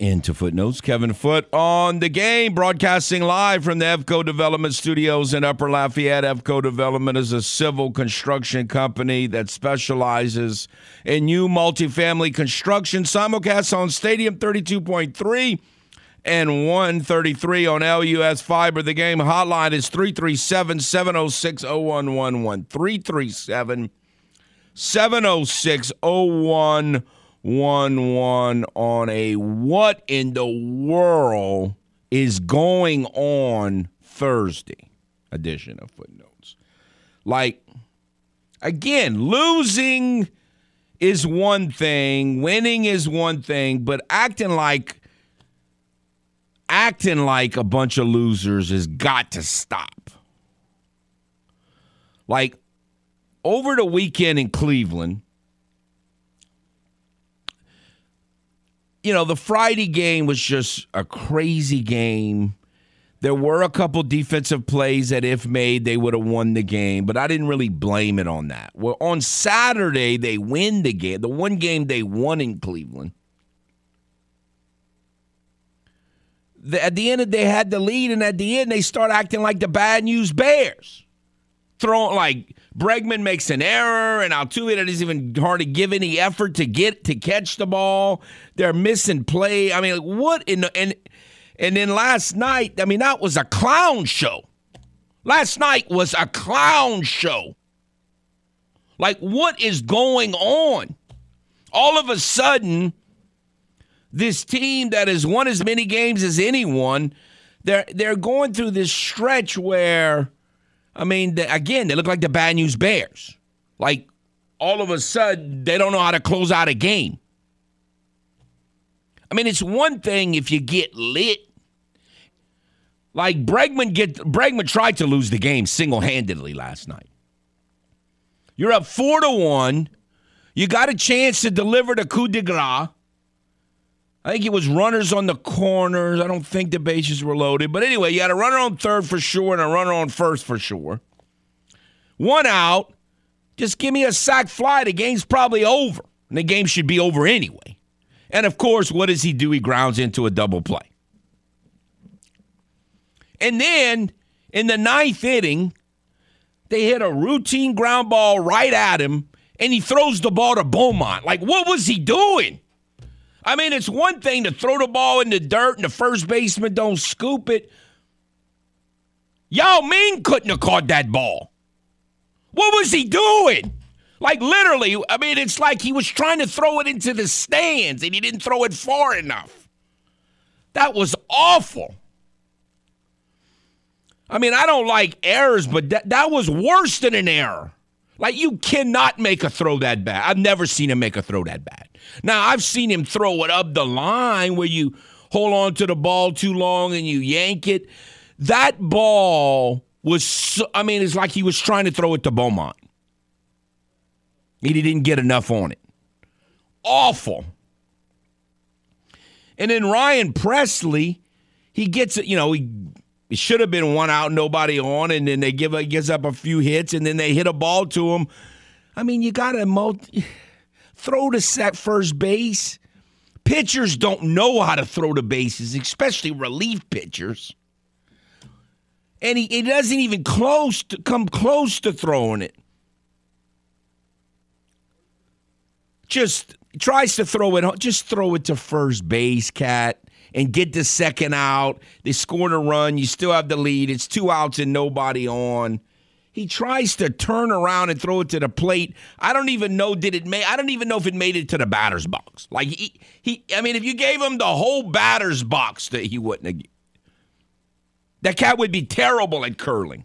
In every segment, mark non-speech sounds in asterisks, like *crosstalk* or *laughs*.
into Footnotes. Kevin Foote on the game, broadcasting live from the EVCO Development Studios in Upper Lafayette. EVCO Development is a civil construction company that specializes in new multifamily construction. Simulcast on Stadium 32.3 and 133 on LUS Fiber. The game hotline is 337 706 0111. 337 706 0111 on a what in the world is going on Thursday edition of Footnotes. Like, again, losing is one thing, winning is one thing, but acting like acting like a bunch of losers has got to stop. Like over the weekend in Cleveland, you know, the Friday game was just a crazy game. There were a couple defensive plays that, if made, they would have won the game, but I didn't really blame it on that. Well, on Saturday, they win the game, the one game they won in Cleveland. The, at the end, they had the lead, and at the end, they start acting like the bad news Bears. Throwing like Bregman makes an error, and Altuve doesn't even hardly give any effort to get to catch the ball. They're missing play. I mean, what in the, and and then last night, I mean, that was a clown show. Last night was a clown show. Like, what is going on? All of a sudden, this team that has won as many games as anyone, they're they're going through this stretch where I mean, again, they look like the bad news Bears. Like all of a sudden, they don't know how to close out a game. I mean, it's one thing if you get lit. Like Bregman get Bregman tried to lose the game single-handedly last night. You're up four to one. You got a chance to deliver the coup de grace. I think it was runners on the corners. I don't think the bases were loaded. But anyway, you had a runner on third for sure and a runner on first for sure. One out. Just give me a sac fly. The game's probably over. And the game should be over anyway. And of course, what does he do? He grounds into a double play. And then in the ninth inning, they hit a routine ground ball right at him, and he throws the ball to Beaumont. Like, what was he doing? I mean, it's one thing to throw the ball in the dirt and the first baseman don't scoop it. Yao Ming couldn't have caught that ball. What was he doing? Like literally, I mean, it's like he was trying to throw it into the stands and he didn't throw it far enough. That was awful. I mean, I don't like errors, but that, that was worse than an error. Like you cannot make a throw that bad. I've never seen him make a throw that bad. Now I've seen him throw it up the line where you hold on to the ball too long and you yank it. That ball was, so, I mean, it's like he was trying to throw it to Beaumont. He didn't get enough on it. Awful. And then Ryan Pressly, he gets it, you know, he it should have been one out, nobody on, and then they give a, gives up a few hits, and then they hit a ball to him. I mean, you got to multi- *sighs* throw to set first base. Pitchers don't know how to throw the bases, especially relief pitchers. And he, he doesn't even close to come close to throwing it. Just tries to throw it. Just throw it to first base, cat and get the second out. They scored a run. You still have the lead. It's two outs and nobody on. He tries to turn around and throw it to the plate. I don't even know did it make I don't even know if it made it to the batter's box. Like he, he I mean if you gave him the whole batter's box that he wouldn't have That cat would be terrible at curling.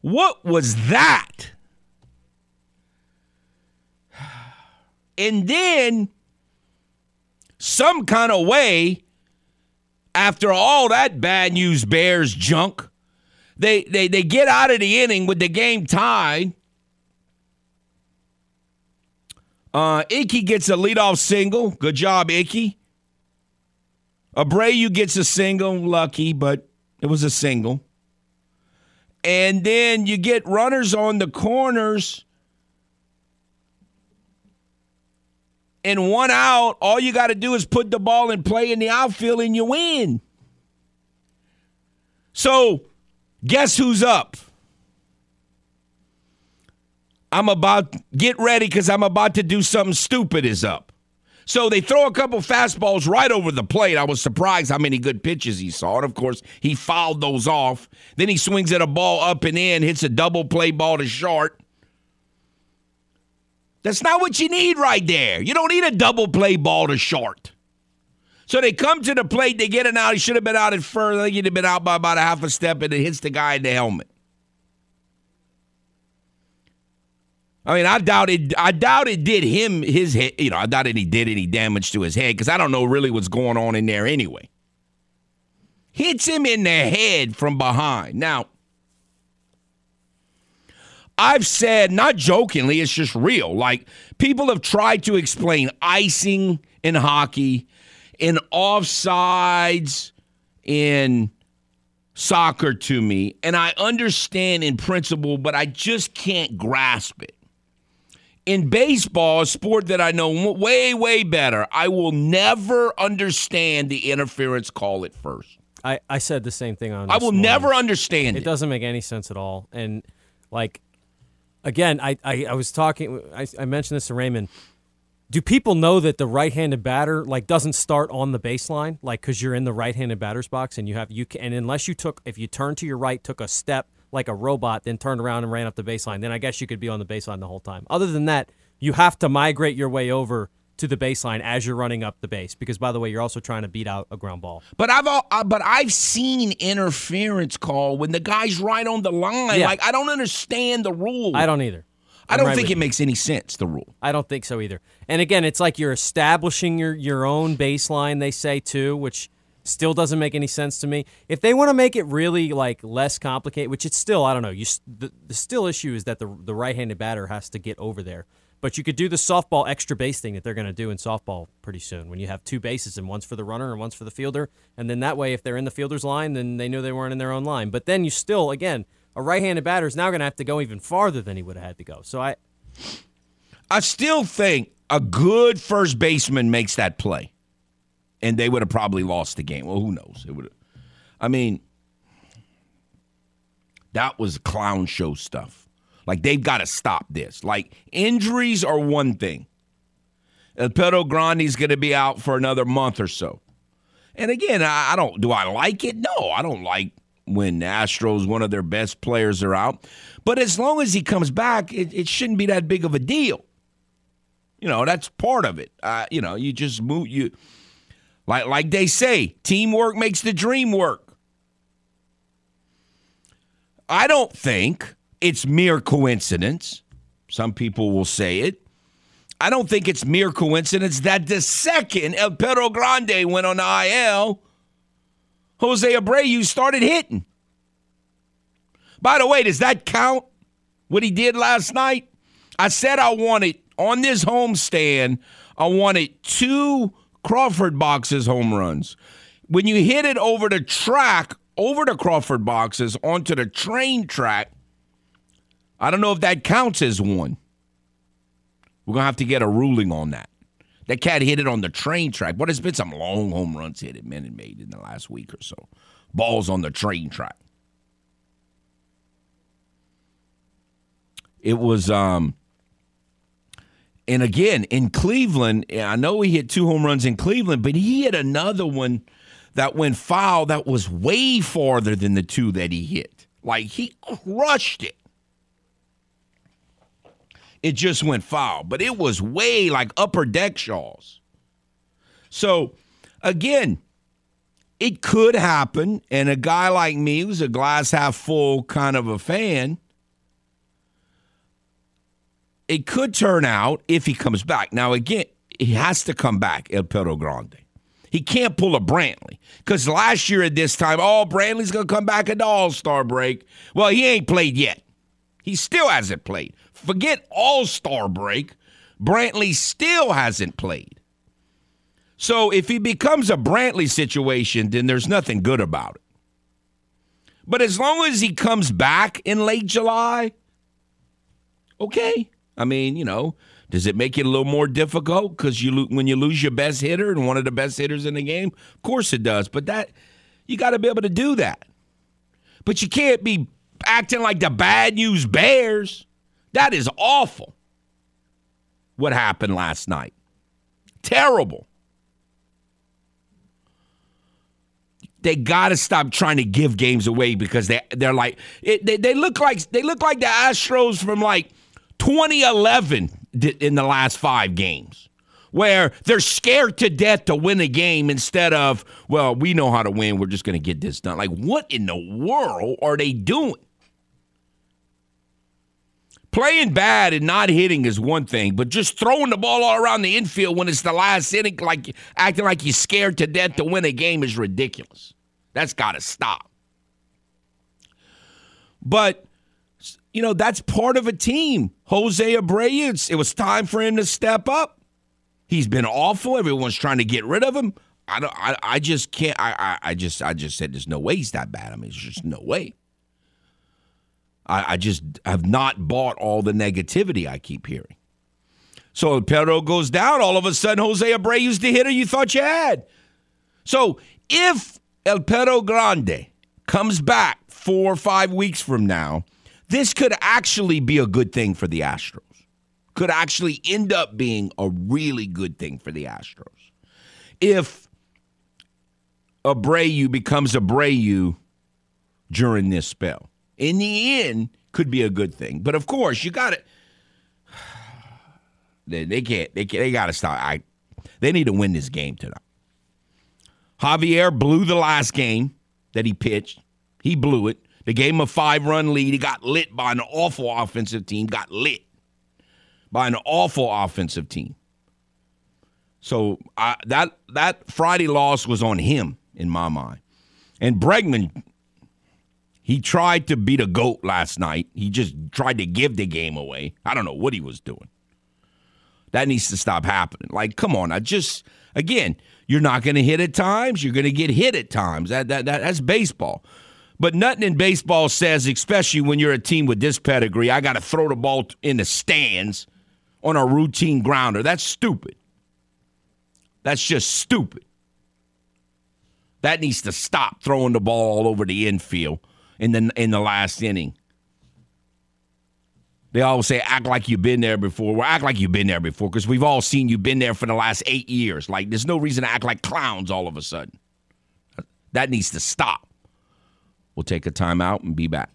What was that? *sighs* And then some kind of way, after all that bad news Bears junk, they, they, they get out of the inning with the game tied. Uh, Icky gets a leadoff single. Good job, Icky. Abreu gets a single. Lucky, but it was a single. And then you get runners on the corners. And one out, all you got to do is put the ball in play in the outfield and you win. So, guess who's up? I'm about get ready because I'm about to do something stupid is up. So they throw a couple fastballs right over the plate. I was surprised how many good pitches he saw. And of course, he fouled those off. Then he swings at a ball up and in, hits a double play ball to short. That's not what you need right there. You don't need a double play ball to short. So they come to the plate, they get it out. He should have been out at think he'd have been out by about a half a step, and it hits the guy in the helmet. I mean, I doubt it. I doubt it did him his head. You know, I doubt it he did any damage to his head because I don't know really what's going on in there anyway. Hits him in the head from behind. Now, I've said, not jokingly, it's just real. Like people have tried to explain icing in hockey, in offsides, in soccer to me, and I understand in principle, but I just can't grasp it in baseball, a sport that I know way, way better, I will never understand the interference call at first. I, I said the same thing on. I will morning. never understand it. It doesn't make any sense at all. And like, again, I, I, I was talking. I, I mentioned this to Raymond. Do people know that the right-handed batter like doesn't start on the baseline, like because you're in the right-handed batter's box and you have you can, and unless you took if you turn to your right, took a step like a robot, then turned around and ran up the baseline, then I guess you could be on the baseline the whole time. Other than that, you have to migrate your way over to the baseline as you're running up the base because by the way you're also trying to beat out a ground ball but i've uh, but i've seen interference call when the guy's right on the line yeah. like i don't understand the rule i don't either I'm i do not right think it you. makes any sense the rule i don't think so either and again it's like you're establishing your your own baseline they say too which Still doesn't make any sense to me. If they want to make it really like less complicated, which it's still, I don't know. You the, the still issue is that the the right-handed batter has to get over there. But you could do the softball extra base thing that they're going to do in softball pretty soon when you have two bases and one's for the runner and one's for the fielder. And then that way, if they're in the fielder's line, then they know they weren't in their own line. But then you still, again, a right handed batter is now going to have to go even farther than he would have had to go. So I. I still think a good first baseman makes that play and they would have probably lost the game. Well, who knows? It would. I mean, that was clown show stuff. Like they've got to stop this. Like injuries are one thing. El Perro Grande's going to be out for another month or so. And again, I, I don't. Do I like it? No, I don't like when Astros, one of their best players, are out. But as long as he comes back, it, it shouldn't be that big of a deal. You know, that's part of it. Uh, you know, you just move you like, like they say, teamwork makes the dream work. I don't think it's mere coincidence. Some people will say it. I don't think it's mere coincidence that the second El Perro Grande went on the IL, Jose Abreu started hitting. By the way, does that count what he did last night? I said I wanted on this homestand, I wanted two Crawford boxes home runs. When you hit it over the track, over the Crawford boxes onto the train track, I don't know if that counts as one. We're going to have to get a ruling on that. That cat hit it on the train track. But there's been some long home runs hit it, men and made in the last week or so. Balls on the train track. It was um and again, in Cleveland, I know he hit two home runs in Cleveland, but he hit another one that went foul that was way farther than the two that he hit. Like he crushed it. It just went foul, but it was way like upper deck shaws. So, again, it could happen. And a guy like me, who's a glass half full kind of a fan, it could turn out if he comes back. Now, again, he has to come back, El Perro Grande. He can't pull a Brantley because last year at this time, oh, Brantley's going to come back at the All Star break. Well, he ain't played yet. He still hasn't played. Forget All Star break. Brantley still hasn't played. So if he becomes a Brantley situation, then there's nothing good about it. But as long as he comes back in late July, okay. I mean, you know, does it make it a little more difficult because you when you lose your best hitter and one of the best hitters in the game? Of course it does. But that you got to be able to do that. But you can't be acting like the bad news bears. That is awful. What happened last night? Terrible. they got to stop trying to give games away because they they're like it, they, they look like they look like the Astros from like 2011 in the last 5 games where they're scared to death to win a game instead of well we know how to win we're just going to get this done like what in the world are they doing Playing bad and not hitting is one thing, but just throwing the ball all around the infield when it's the last inning, like acting like you're scared to death to win a game, is ridiculous. That's got to stop. But you know that's part of a team. Jose Abreu, it was time for him to step up. He's been awful. Everyone's trying to get rid of him. I don't. I, I just can't. I, I. I just. I just said there's no way he's that bad. I mean, there's just no way. I, I just have not bought all the negativity I keep hearing. So El Pedro goes down. All of a sudden, Jose Abreu's the hitter you thought you had. So if El Perro Grande comes back four or five weeks from now, this could actually be a good thing for the Astros. Could actually end up being a really good thing for the Astros. If Abreu becomes Abreu during this spell in the end could be a good thing. But of course, you got it. *sighs* They, they can't. They can't, they got to stop. I. They need to win this game tonight. Javier blew the last game that he pitched. He blew it. The game a five run lead. He got lit by an awful offensive team. Got lit by an awful offensive team. So I, that that Friday loss was on him in my mind. And Bregman he tried to beat a goat last night. He just tried to give the game away. I don't know what he was doing. That needs to stop happening. Like, come on, I just again, you're not going to hit at times. You're going to get hit at times. That, that, that that's baseball. But nothing in baseball says, especially when you're a team with this pedigree, I got to throw the ball in the stands on a routine grounder. That's stupid. That's just stupid. That needs to stop throwing the ball all over the infield in the in the last inning. They always say, act like you've been there before. Well, act like you've been there before because we've all seen you've been there for the last eight years. Like, there's no reason to act like clowns all of a sudden. That needs to stop. We'll take a timeout and be back.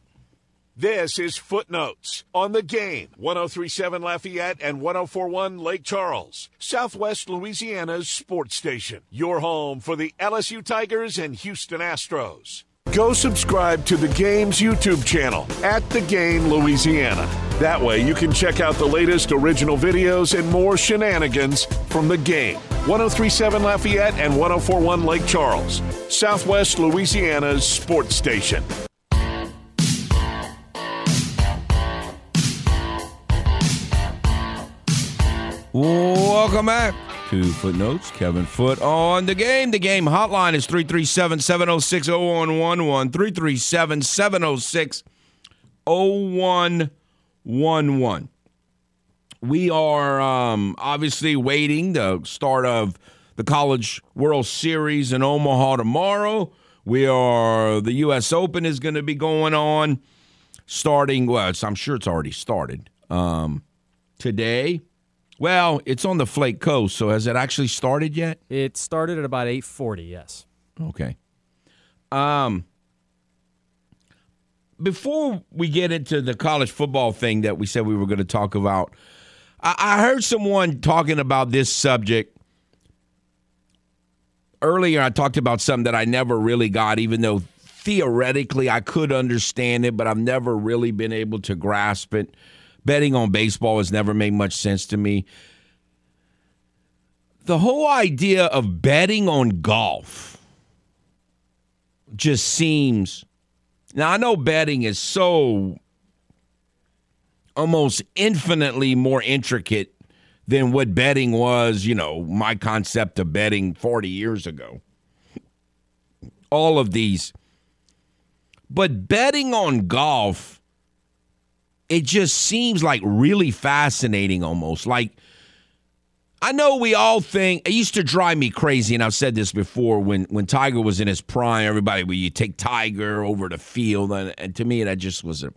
This is Footnotes on the game 1037 Lafayette and 1041 Lake Charles, Southwest Louisiana's sports station. Your home for the LSU Tigers and Houston Astros. Go subscribe to the game's YouTube channel at The Game Louisiana. That way you can check out the latest original videos and more shenanigans from the game. 1037 Lafayette and 1041 Lake Charles, Southwest Louisiana's sports station. Welcome back to Footnotes. Kevin Foote on the game. The game hotline is 337 706 0111. 337 706 0111. We are um, obviously waiting the start of the College World Series in Omaha tomorrow. We are, the U.S. Open is going to be going on starting, well, I'm sure it's already started um, today. Well, it's on the Flake Coast, so has it actually started yet? It started at about 8:40, yes. Okay. Um before we get into the college football thing that we said we were going to talk about, I, I heard someone talking about this subject earlier. I talked about something that I never really got, even though theoretically I could understand it, but I've never really been able to grasp it betting on baseball has never made much sense to me. The whole idea of betting on golf just seems. Now, I know betting is so almost infinitely more intricate than what betting was, you know, my concept of betting 40 years ago. All of these. But betting on golf, it just seems like really fascinating almost. Like, I know we all think it used to drive me crazy, and I've said this before. When when Tiger was in his prime, everybody would you take Tiger over the field, and, and to me that just was a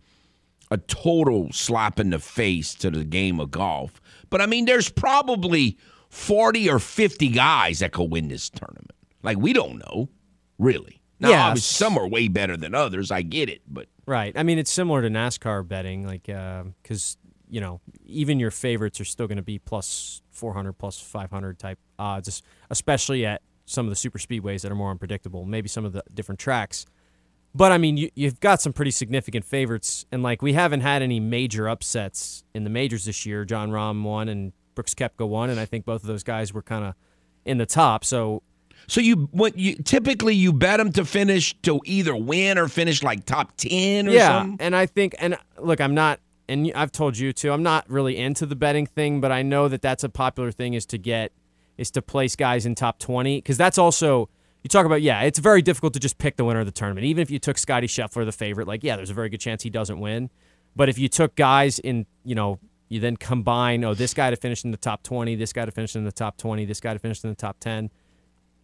a total slap in the face to the game of golf. But I mean, there's probably forty or fifty guys that could win this tournament. Like we don't know, really. Now, Yeah. some are way better than others. I get it, but Right. I mean, it's similar to NASCAR betting, like uh, because you know even your favorites are still going to be plus 400, plus 500 type odds, es- especially at some of the super speedways that are more unpredictable. Maybe some of the different tracks. But I mean, you, you've got some pretty significant favorites, and like we haven't had any major upsets in the majors this year. Jon Rahm won, and Brooks Koepka won, and I think both of those guys were kind of in the top. So So you what you typically you bet them to finish to either win or finish like top ten or yeah, something. and I think, and look, I'm not, and I've told you too, I'm not really into the betting thing, but I know that that's a popular thing is to get, is to place guys in top 20 because that's also. You talk about yeah, it's very difficult to just pick the winner of the tournament. Even if you took Scotty Scheffler, the favorite, like yeah, there's a very good chance he doesn't win. But if you took guys in, you know, you then combine, oh, this guy to finish in the top 20, this guy to finish in the top 20, this guy to finish in the top 10,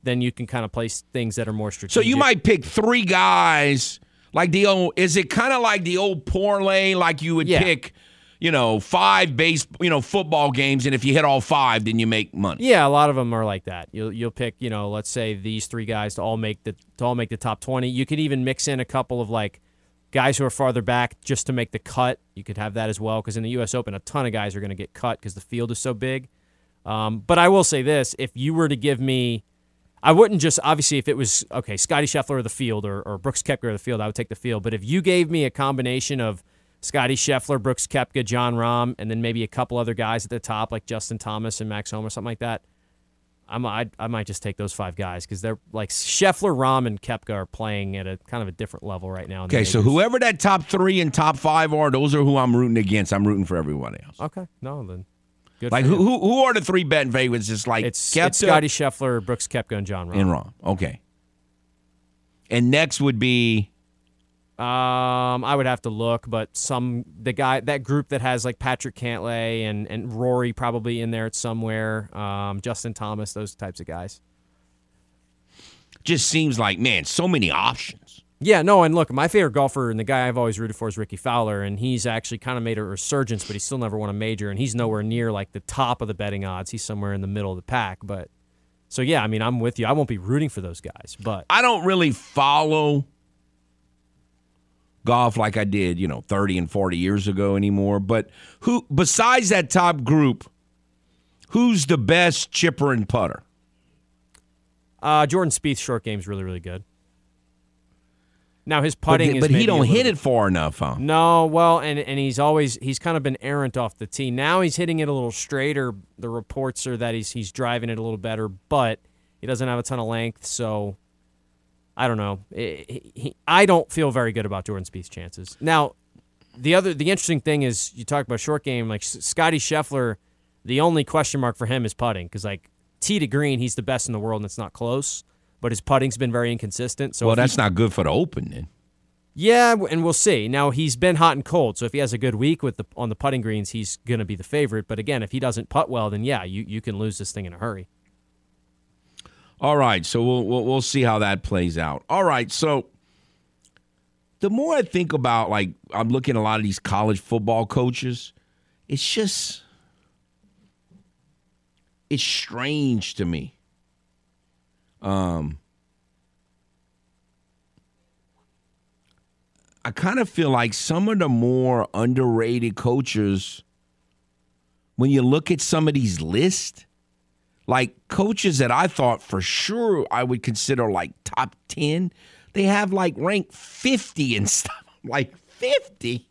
then you can kind of place things that are more strategic. So you might pick three guys like the old. Is it kind of like the old parlay? Like you would Yeah. pick, you know, five base, you know, football games, and if you hit all five, then you make money. Yeah, a lot of them are like that. You'll you'll pick, you know, let's say these three guys to all make the to all make the top twenty. You could even mix in a couple of like guys who are farther back just to make the cut. You could have that as well because in the U.S. Open, a ton of guys are going to get cut because the field is so big. Um, but I will say this: if you were to give me, I wouldn't just obviously if it was okay, Scotty Scheffler of the field or, or Brooks Koepka of the field, I would take the field. But if you gave me a combination of Scotty Scheffler, Brooks Koepka, Jon Rahm, and then maybe a couple other guys at the top like Justin Thomas and Max Homa or something like that, I might I I might just take those five guys because they're like Scheffler, Rahm, and Koepka are playing at a kind of a different level right now. Okay, so whoever that top three and top five are, those are who I'm rooting against. I'm rooting for everyone else. Okay, no then. Good Like who, who who are the three betting favorites? It's like It's, it's Scotty Scheffler, Brooks Koepka, and Jon Rahm. and Ron. Okay. And next would be Um, I would have to look, but some the guy that group that has like Patrick Cantlay and and Rory probably in there somewhere. Um, Justin Thomas, those types of guys. just seems like man, so many options. Yeah, no, and look, my favorite golfer and the guy I've always rooted for is Rickie Fowler, and he's actually kind of made a resurgence, but he still never won a major, and he's nowhere near like the top of the betting odds. He's somewhere in the middle of the pack, but so yeah, I mean, I'm with you. I won't be rooting for those guys, but I don't really follow golf like I did, you know, 30 and 40 years ago anymore. But who, besides that top group, who's the best chipper and putter? uh, Jordan Spieth's short game's really, really good. Now his But, putting is but maybe he don't hit it far enough, huh? No, well, and and he's always he's kind of been errant off the tee. Now he's hitting it a little straighter. The reports are that he's he's driving it a little better, but he doesn't have a ton of length. So I don't know. I- he- he- I don't feel very good about Jordan Spieth's chances. Now, the other the interesting thing is you talk about short game like S- Scotty Scheffler. The only question mark for him is putting because like tee to green, he's the best in the world and it's not close. But his putting's been very inconsistent. So well, if he- that's not good for the Open then. yeah, and we'll see. Now he's been hot and cold, so if he has a good week with the on the putting greens, he's going to be the favorite. But again, if he doesn't putt well, then yeah, you, you can lose this thing in a hurry. All right, so we'll, we'll we'll see how that plays out. All right, so the more I think about like I'm looking at a lot of these college football coaches, it's just it's strange to me. Um I kind of feel like some of the more underrated coaches when you look at some of these lists like coaches that I thought for sure I would consider like top 10, they have like rank 50 and *laughs* stuff. Like 50.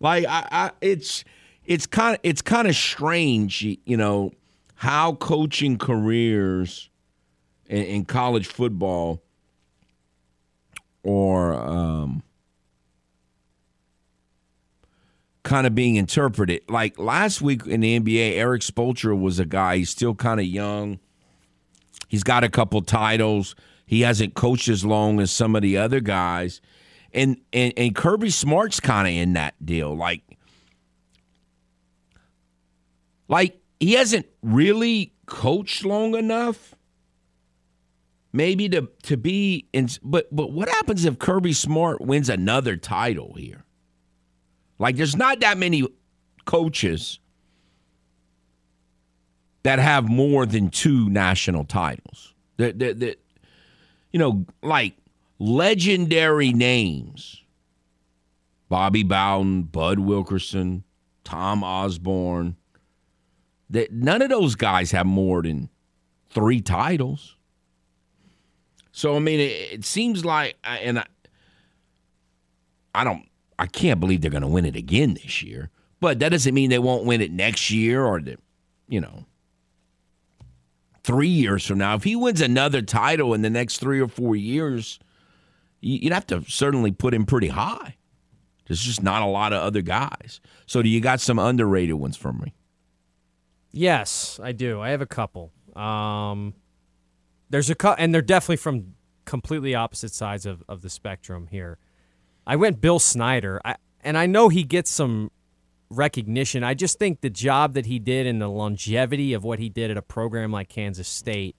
Like I, I it's it's kind of it's kind of strange, you know, how coaching careers in, in college football or um kind of being interpreted. Like last week in the NBA, Erik Spoelstra was a guy. He's still kind of young. He's got a couple titles. He hasn't coached as long as some of the other guys. And and, and Kirby Smart's kind of in that deal. Like like he hasn't really coached long enough maybe to to be in but but what happens if Kirby Smart wins another title here? Like there's not that many coaches that have more than two national titles. That that, you know, like legendary names. Bobby Bowden, Bud Wilkerson, Tom Osborne. That none of those guys have more than three titles. So I mean, it, it seems like, and I, I don't, I can't believe they're going to win it again this year. But that doesn't mean they won't win it next year or you know, three years from now. If he wins another title in the next three or four years, you'd have to certainly put him pretty high. There's just not a lot of other guys. So do you got some underrated ones for me? Yes, I do. I have a couple. Um, there's a cut, and they're definitely from completely opposite sides of, of the spectrum here. I went Bill Snyder, I, and I know he gets some recognition. I just think the job that he did and the longevity of what he did at a program like Kansas State,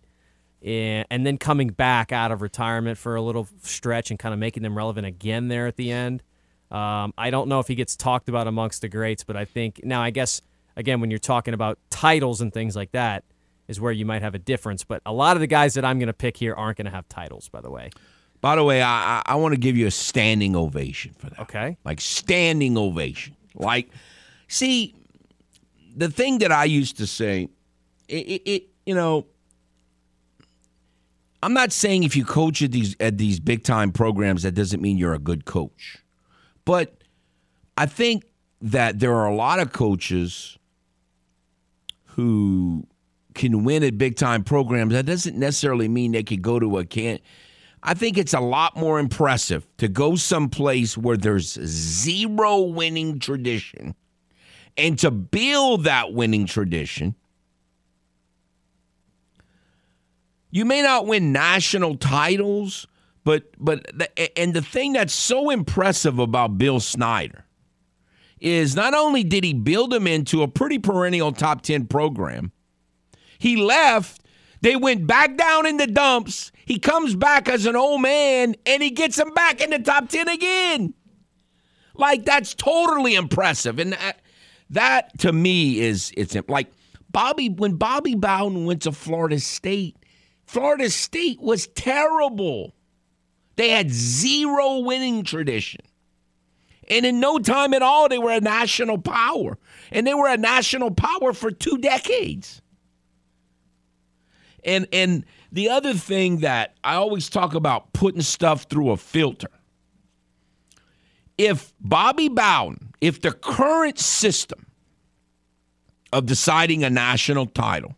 and, and then coming back out of retirement for a little stretch and kind of making them relevant again there at the end. Um, I don't know if he gets talked about amongst the greats, but I think now I guess again when you're talking about titles and things like that is where you might have a difference. But a lot of the guys that I'm going to pick here aren't going to have titles, by the way. By the way, I, I want to give you a standing ovation for that. Okay. Like standing ovation. Like, see, the thing that I used to say, it, it, it you know, I'm not saying if you coach at these at these big time programs that doesn't mean you're a good coach. But I think that there are a lot of coaches who can win at big time programs, that doesn't necessarily mean they could go to a can. I think it's a lot more impressive to go someplace where there's zero winning tradition and to build that winning tradition. You may not win national titles, but but the, and the thing that's so impressive about Bill Snyder is not only did he build him into a pretty perennial top 10 program, he left. They went back down in the dumps. He comes back as an old man and he gets them back in the top 10 again. Like, that's totally impressive. And that, that to me is, it's like Bobby, when Bobby Bowden went to Florida State, Florida State was terrible. They had zero winning tradition. And in no time at all, they were a national power. And they were a national power for two decades. And and the other thing that I always talk about putting stuff through a filter. If Bobby Bowden, if the current system of deciding a national title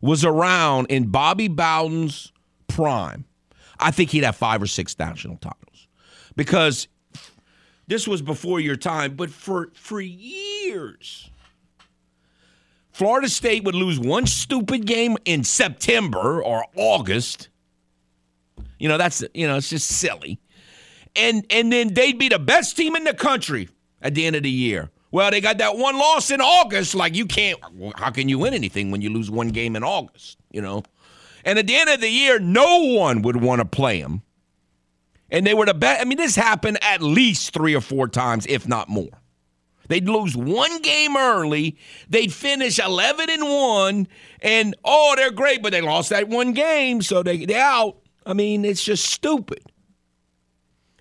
was around in Bobby Bowden's prime, I think he'd have five or six national titles. Because this was before your time, but for for years Florida State would lose one stupid game in September or August. You know, that's you know, it's just silly. And and then they'd be the best team in the country at the end of the year. Well, they got that one loss in August. Like you can't how can you win anything when you lose one game in August, you know? And at the end of the year, no one would want to play them. And they were the best. I mean, this happened at least three or four times, if not more. They'd lose one game early. They'd finish 11 and 1 and oh, they're great, but they lost that one game, so they they out. I mean, it's just stupid.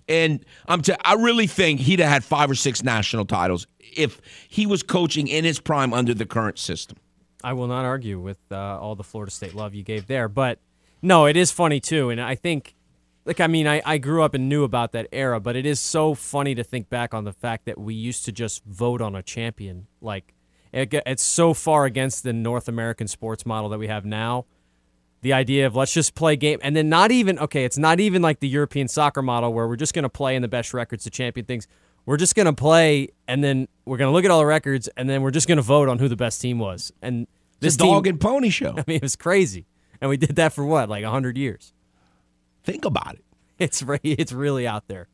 And I'm t- I really think he'd have had 5 or 6 national titles if he was coaching in his prime under the current system. I will not argue with uh, all the Florida State love you gave there, but no, it is funny too, and I think like I mean, I, I grew up and knew about that era, but it is so funny to think back on the fact that we used to just vote on a champion. Like it, it's so far against the North American sports model that we have now. The idea of let's just play game and then not even okay, it's not even like the European soccer model where we're just going to play in the best records to champion things. we're just gonna play, and then we're gonna look at all the records, and then we're just gonna vote on who the best team was. And this dog team, and pony show. *laughs* I mean, it was crazy, and we did that for what, like hundred years. Think about it. It's re- it's really out there.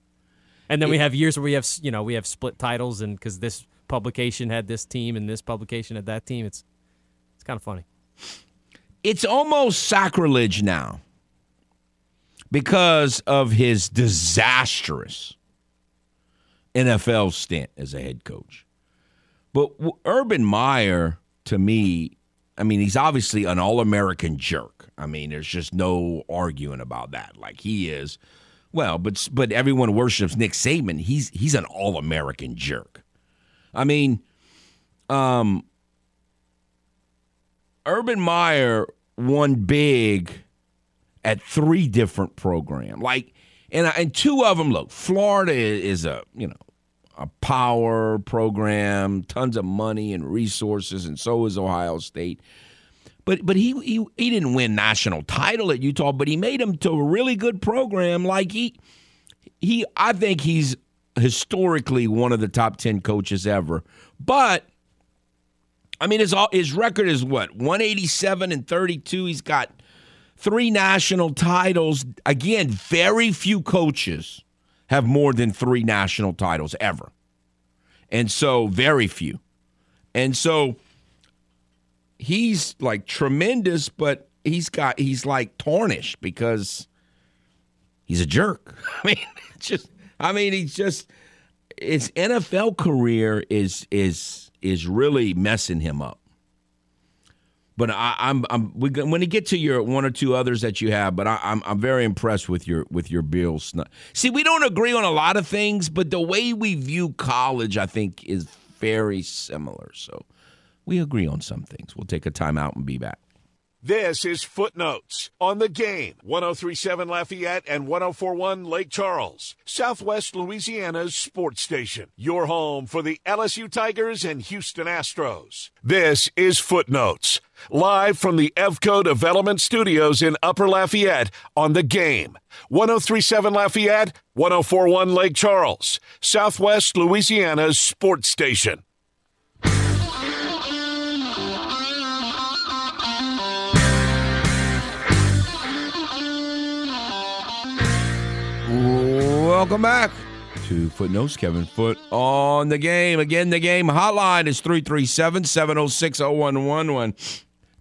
And then we have years where we have you know we have split titles, and because this publication had this team and this publication had that team, it's it's kind of funny. It's almost sacrilege now because of his disastrous NFL stint as a head coach. But Urban Meyer, to me, I mean, he's obviously an all American jerk. I mean, there's just no arguing about that. Like he is. Well, but but everyone worships Nick Saban. He's he's an all American jerk. I mean, um, Urban Meyer won big at three different programs. Like, and and two of them. Look, Florida is a you know a power program, tons of money and resources, and so is Ohio State. But but he he he didn't win national title at Utah, but he made him to a really good program. Like he he I think he's historically one of the top ten coaches ever. But I mean his his record is what one eighty seven and thirty two. He's got three national titles. Again, very few coaches have more than three national titles ever. And so, very few. And so, he's like tremendous, but he's got, he's like tarnished because he's a jerk. *laughs* I mean, just, I mean, he's just, his NFL career is, is, is really messing him up. But I, I'm I'm we when you get to your one or two others that you have, but I, I'm I'm very impressed with your with your Bills. See, we don't agree on a lot of things, but the way we view college, I think, is very similar. So we agree on some things. We'll take a timeout and be back. This is Footnotes on the game. 1037 Lafayette and 1041 Lake Charles, Southwest Louisiana's sports station. Your home for the LSU Tigers and Houston Astros. This is Footnotes, live from the Evco Development Studios in Upper Lafayette on the game. 1037 Lafayette, 1041 Lake Charles, Southwest Louisiana's sports station. Welcome back to Footnotes. Kevin Foote on the game. Again, the game hotline is 337 706 0111.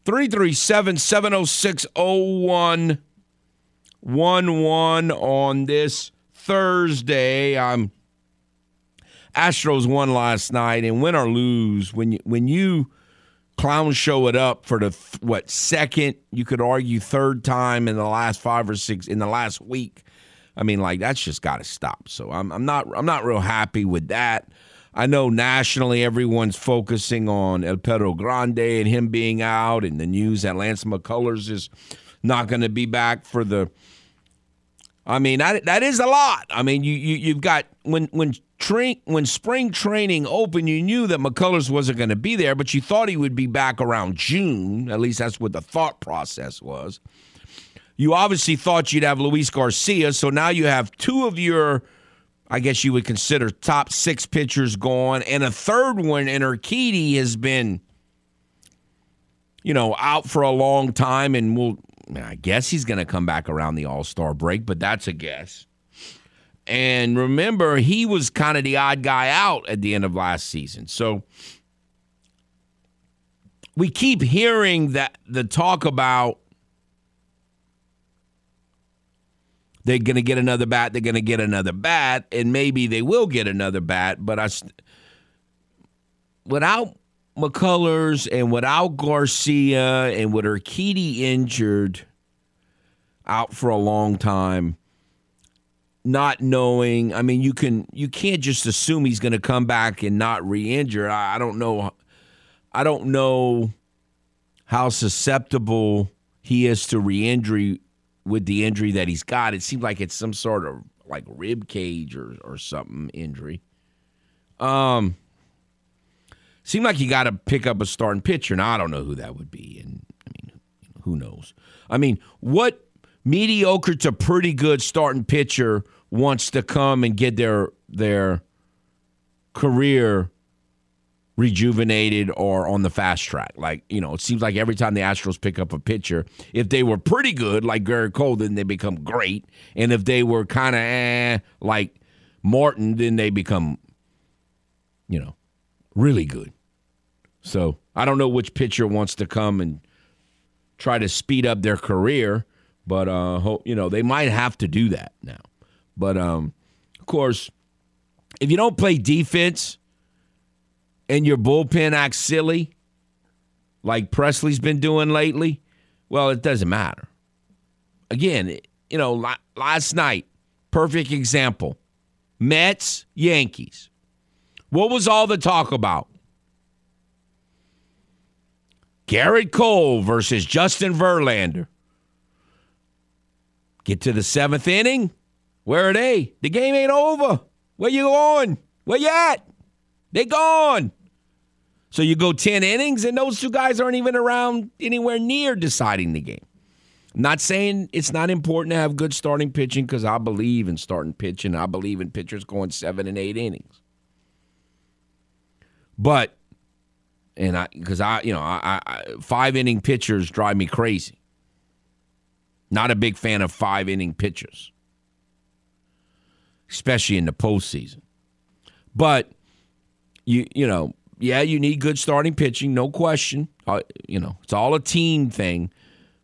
337 706 0111 on this Thursday. I'm Astros won last night, and win or lose, when you, when you clown show it up for the what second, you could argue third time in the last five or six in the last week. I mean, like that's just got to stop. So I'm I'm not I'm not real happy with that. I know nationally everyone's focusing on El Perro Grande and him being out, and the news that Lance McCullers is not going to be back for the. I mean that that is a lot. I mean you you you've got when when train when spring training opened, you knew that McCullers wasn't going to be there, but you thought he would be back around June. At least that's what the thought process was. You obviously thought you'd have Luis Garcia, so now you have two of your, I guess you would consider top six pitchers gone, and a third one in Urquidy has been, you know, out for a long time, and will I guess he's going to come back around the All Star break, but that's a guess. And remember, he was kind of the odd guy out at the end of last season, so we keep hearing that the talk about they're going to get another bat, they're going to get another bat, and maybe they will get another bat. But I, without McCullers and without Garcia and with Urquidy injured out for a long time, not knowing, I mean, you can you can't just assume he's going to come back and not re-injure. I, I don't know, I don't know how susceptible he is to re-injury with the injury that he's got. It seems like it's some sort of like rib cage or, or something injury. Um, seemed like you got to pick up a starting pitcher. Now I don't know who that would be, and I mean, who knows? I mean, what mediocre to pretty good starting pitcher wants to come and get their their career rejuvenated or on the fast track. Like, you know, it seems like every time the Astros pick up a pitcher, if they were pretty good, like Gerrit Cole, then they become great. And if they were kind of eh, like Morton, then they become, you know, really good. So I don't know which pitcher wants to come and try to speed up their career, but uh, hope you know they might have to do that now. But um, of course, if you don't play defense and your bullpen acts silly, like Pressly's been doing lately, well, it doesn't matter. Again, you know, last night, perfect example Mets, Yankees. What was all the talk about? Gerrit Cole versus Justin Verlander. Get to the seventh inning. Where are they? The game ain't over. Where you going? Where you at? They gone. So you go 10 innings, and those two guys aren't even around anywhere near deciding the game. I'm not saying it's not important to have good starting pitching because I believe in starting pitching. I believe in pitchers going seven and eight innings. But, and I, because I, you know, I, I, five inning pitchers drive me crazy. Not a big fan of five inning pitchers, especially in the postseason. But, you, you know, yeah, you need good starting pitching, no question. Uh, you know, it's all a team thing,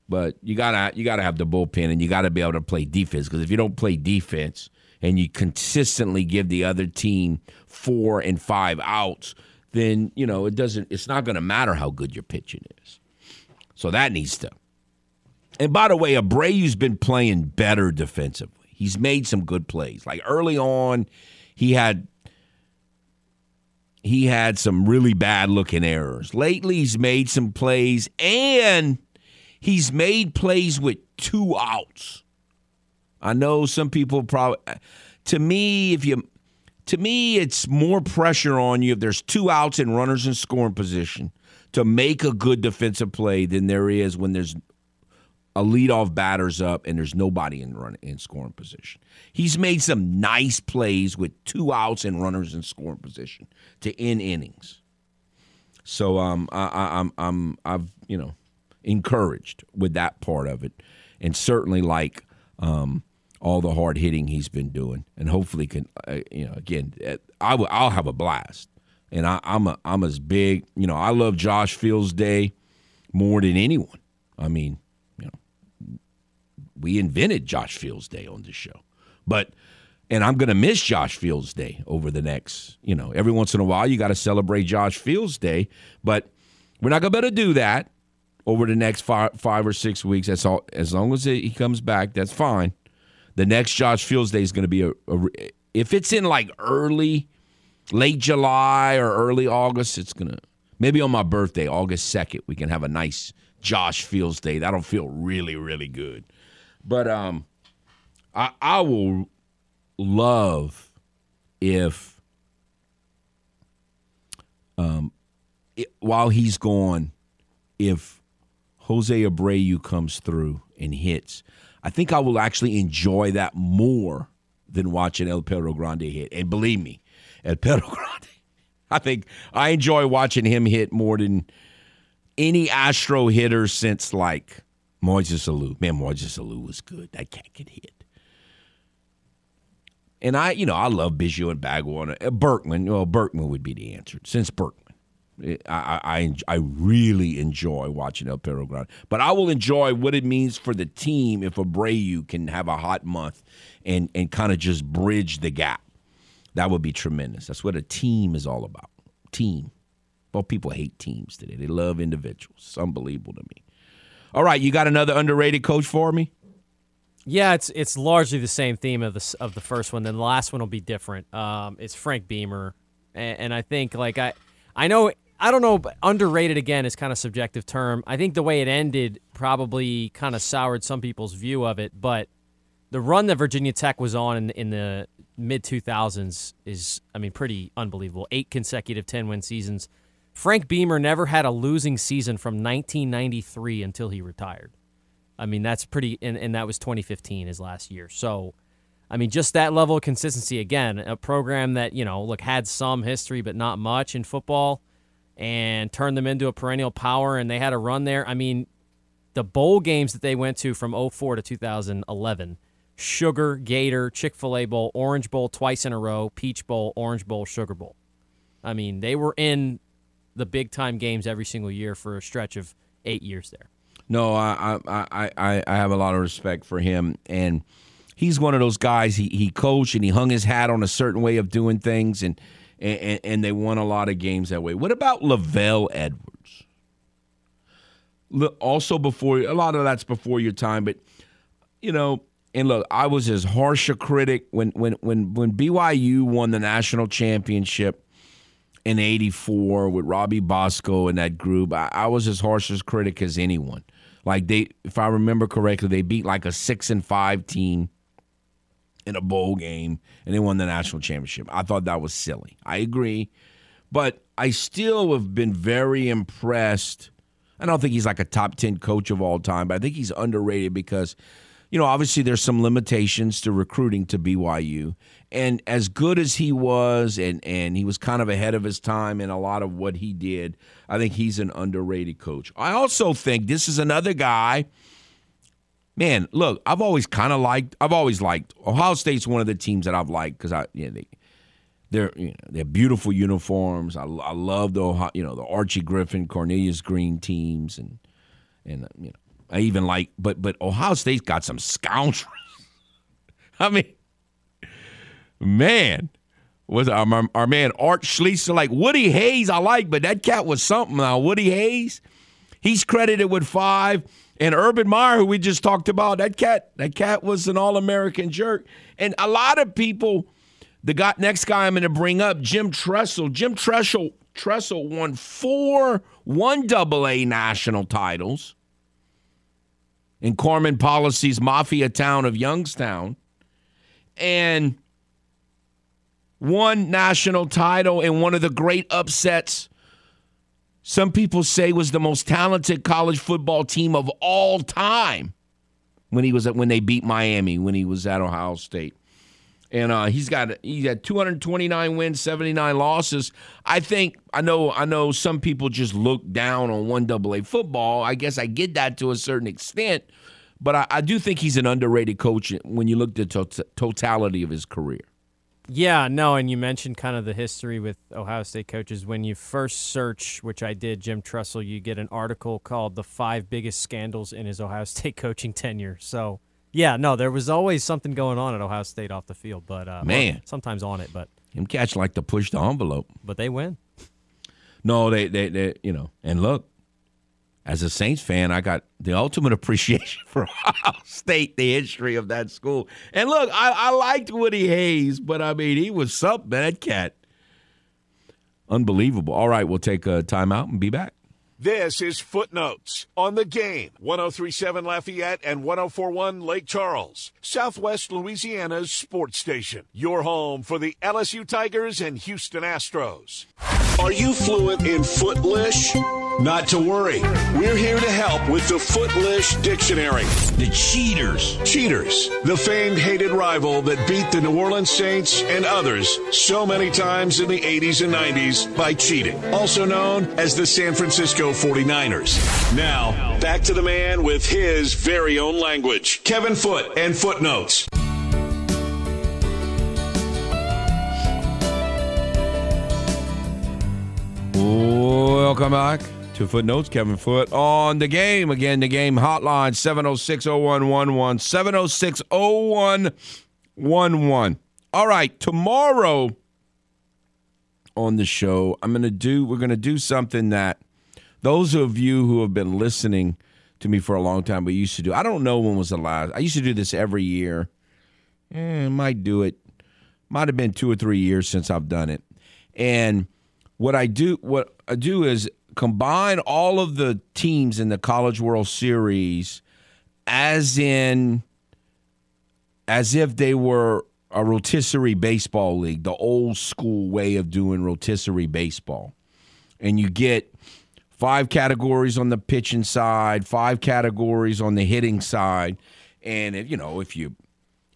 but you gotta you gotta have the bullpen and you gotta be able to play defense because if you don't play defense and you consistently give the other team four and five outs, then you know it doesn't. It's not going to matter how good your pitching is. So that needs to. And by the way, Abreu's been playing better defensively. He's made some good plays. Like early on, he had he had some really bad looking errors. Lately, he's made some plays and he's made plays with two outs. I know some people probably, to me, if you, to me, it's more pressure on you if there's two outs and runners in scoring position to make a good defensive play than there is when there's a leadoff batter's up and there's nobody in run in scoring position. He's made some nice plays with two outs and runners in scoring position to end innings. So um, I, I'm I'm I've you know encouraged with that part of it, and certainly like um, all the hard hitting he's been doing, and hopefully can uh, you know again uh, I w- I'll I'll have a blast, and I, I'm a, I'm as big you know I love Josh Fields Day more than anyone. I mean we invented Josh Fields Day on this show. But and I'm going to miss Josh Fields Day over the next, you know, every once in a while you got to celebrate Josh Fields Day, but we're not going to be able to do that over the next five, five or six weeks. That's all. As long as he comes back, that's fine. The next Josh Fields Day is going to be a, a if it's in like early, late July or early August, it's gonna maybe on my birthday, August second, we can have a nice Josh Fields Day. That'll feel really, really good. But um, I I will love if um, it, while he's gone, if Jose Abreu comes through and hits, I think I will actually enjoy that more than watching El Perro Grande hit. And believe me, El Perro *laughs* Grande, I think I enjoy watching him hit more than any Astro hitter since like Moises Alou. Man, Moises Alou was good. That cat could hit. And I, you know, I love Biggio and Bagwell. Uh, Berkman, well, Berkman would be the answer since Berkman. I, I, I really enjoy watching El Perro Grande. But I will enjoy what it means for the team if Abreu can have a hot month and, and kind of just bridge the gap. That would be tremendous. That's what a team is all about. Team. Well, people hate teams today. They love individuals. It's unbelievable to me. All right, you got another underrated coach for me? Yeah, it's it's largely the same theme of the of the first one. Then the last one will be different. Um, it's Frank Beamer, and, and I think like I, I know I don't know, but underrated again is kind of subjective term. I think the way it ended probably kind of soured some people's view of it, but the run that Virginia Tech was on in, in the mid 2000s is, I mean, pretty unbelievable. Eight consecutive 10 win seasons. Frank Beamer never had a losing season from 1993 until he retired. I mean, that's pretty, and, and that was 2015, his last year. So I mean, just that level of consistency. Again, a program that you know, look, had some history but not much in football, and turned them into a perennial power. And they had a run there. I mean, the bowl games that they went to from 04 to 2011 Sugar, Gator, Chick fil A Bowl, Orange Bowl twice in a row, Peach Bowl, Orange Bowl, Sugar Bowl. I mean, they were in the big time games every single year for a stretch of eight years there. No, I I, I, I have a lot of respect for him. And he's one of those guys, he, he coached and he hung his hat on a certain way of doing things, and, and, and they won a lot of games that way. What about LaVell Edwards? Also, before a lot of that's before your time, but you know, and look, I was as harsh a critic when when when when BYU won the national championship in '84 with Robbie Bosco and that group. I, I, was as harsh as critic as anyone. Like they, if I remember correctly, they beat like a six and five team in a bowl game and they won the national championship. I thought that was silly. I agree, but I still have been very impressed. I don't think he's like a top 10 coach of all time, but I think he's underrated because you know, obviously there's some limitations to recruiting to BYU. And as good as he was, and, and he was kind of ahead of his time in a lot of what he did, I think he's an underrated coach. I also think this is another guy. Man, look, I've always kind of liked. I've always liked Ohio State's one of the teams that I've liked because I, they, they're you know they're beautiful uniforms. I, I love the Ohio, you know the Archie Griffin, Cornelius Greene teams, and and you know I even like, but but Ohio State's got some scoundrels. *laughs* I mean, man, was our, our, our man Art Schlichter like Woody Hayes? I like, but that cat was something. Now Woody Hayes, he's credited with five, and Urban Meyer, who we just talked about, that cat, that cat was an All American jerk, and a lot of people. The guy, next guy I'm going to bring up, Jim Tressel. Jim Tressel, Tressel won four one double A national titles in Corman Policy's mafia town of Youngstown and won national title in one of the great upsets some people say was the most talented college football team of all time when he was at when they beat Miami when he was at Ohio State and uh, he's got he had 229 wins, 79 losses. I think I know I know some people just look down on one double A football. I guess I get that to a certain extent, but I, I do think he's an underrated coach when you look at the to- totality of his career. Yeah, no, and you mentioned kind of the history with Ohio State coaches. When you first search, which I did, Jim Tressel, you get an article called "The Five Biggest Scandals in His Ohio State *laughs* Coaching Tenure." So yeah, no, there was always something going on at Ohio State off the field, but uh, man, sometimes on it, but him catch like to push the envelope. But they win. No, they, they, they, you know, and look, as a Saints fan, I got the ultimate appreciation *laughs* for Ohio State, the history of that school. And look, I, I liked Woody Hayes, but I mean, he was something, that cat. Unbelievable. All right, we'll take a timeout and be back. This is Footnotes on the game. 1037 Lafayette and 1041 Lake Charles, Southwest Louisiana's sports station. Your home for the LSU Tigers and Houston Astros. Are you fluent in Footlish? Not to worry. We're here to help with the Footlish Dictionary. The Cheaters. Cheaters, the famed hated rival that beat the New Orleans Saints and others so many times in the 80s and 90s by cheating. Also known as the San Francisco 49ers. Now, back to the man with his very own language. Kevin Foote and Footnotes. Welcome back to Footnotes. Kevin Foote on the game. Again, the game hotline 706 0111. 706 0111. All right, tomorrow on the show, I'm going to do, we're going to do something that those of you who have been listening to me for a long time, we used to do. I don't know when was the last. I used to do this every year. Eh, might do it. Might have been two or three years since I've done it. And what I do, what I do is combine all of the teams in the College World Series, as in, as if they were a rotisserie baseball league, the old school way of doing rotisserie baseball, and you get five categories on the pitching side, five categories on the hitting side, and if, you know if you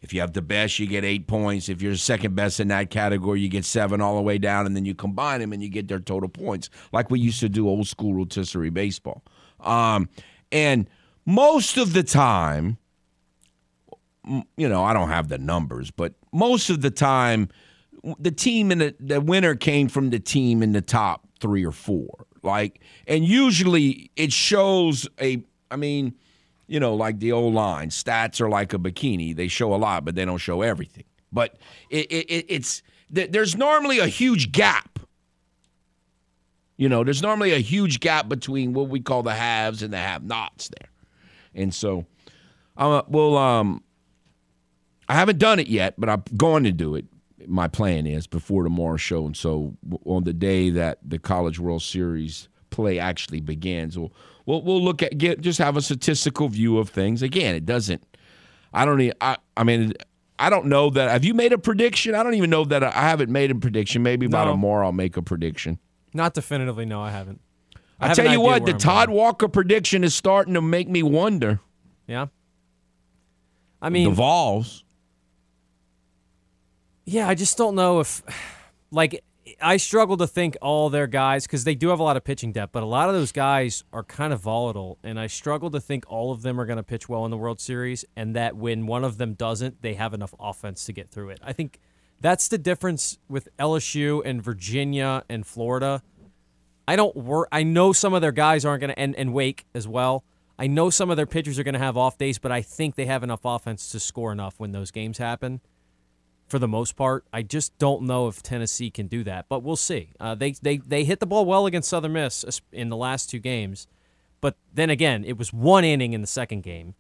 If you have the best, you get eight points. If you're second best in that category, you get seven all the way down, and then you combine them and you get their total points, like we used to do old school rotisserie baseball. Um, and most of the time, you know, I don't have the numbers, but most of the time, the team in the, the winner came from the team in the top three or four. Like, and usually it shows a, I mean, you know, like the old line, stats are like a bikini. They show a lot, but they don't show everything. But it, it, it's, there's normally a huge gap. You know, there's normally a huge gap between what we call the haves and the have-nots there. And so, uh, well, um, I haven't done it yet, but I'm going to do it. My plan is before tomorrow's show, and so on the day that the College World Series play actually begins, we'll we'll, we'll look at get just have a statistical view of things. Again, it doesn't. I don't. Even, I I mean, I don't know that. Have you made a prediction? I don't even know that. I haven't made a prediction. Maybe by No. tomorrow I'll make a prediction. Not definitively, no, I haven't. I I tell you what, the I'm Todd going. Walker prediction is starting to make me wonder. Yeah. I mean, the Vols. Yeah, I just don't know if, like, I struggle to think all their guys because they do have a lot of pitching depth, but a lot of those guys are kind of volatile, and I struggle to think all of them are going to pitch well in the World Series, and that when one of them doesn't, they have enough offense to get through it. I think that's the difference with LSU and Virginia and Florida. I don't work. I know some of their guys aren't going to, and, and Wake as well. I know some of their pitchers are going to have off days, but I think they have enough offense to score enough when those games happen for the most part. I just don't know if Tennessee can do that, but we'll see. Uh, they they they hit the ball well against Southern Miss in the last two games, but then again, it was one inning in the second game,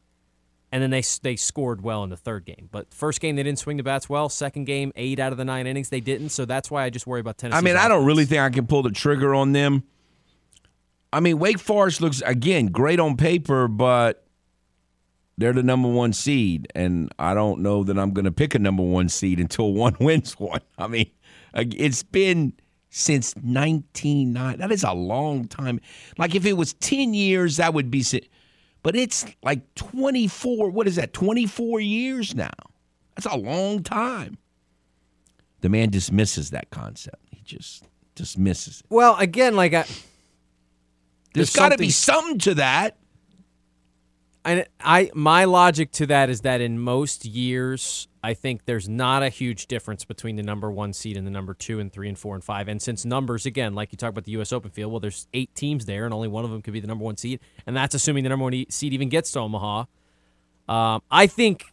and then they they scored well in the third game. But first game they didn't swing the bats well. Second game, eight out of the nine innings they didn't. So that's why I just worry about Tennessee. I mean, I don't really think I can pull the trigger on them. I mean, Wake Forest looks again great on paper, but they're the number one seed, and I don't know that I'm going to pick a number one seed until one *laughs* wins one. I mean, it's been since 1990. That is a long time. Like if it was 10 years, that would be. But it's like 24. What is that? 24 years now. That's a long time. The man dismisses that concept. He just dismisses it. Well, again, like I. There's got to be something to that. And I my logic to that is that in most years, I think there's not a huge difference between the number one seed and the number two and three and four and five. And since numbers, again, like you talk about the U.S. Open field, well, there's eight teams there, and only one of them could be the number one seed, and that's assuming the number one seed even gets to Omaha. Um, I think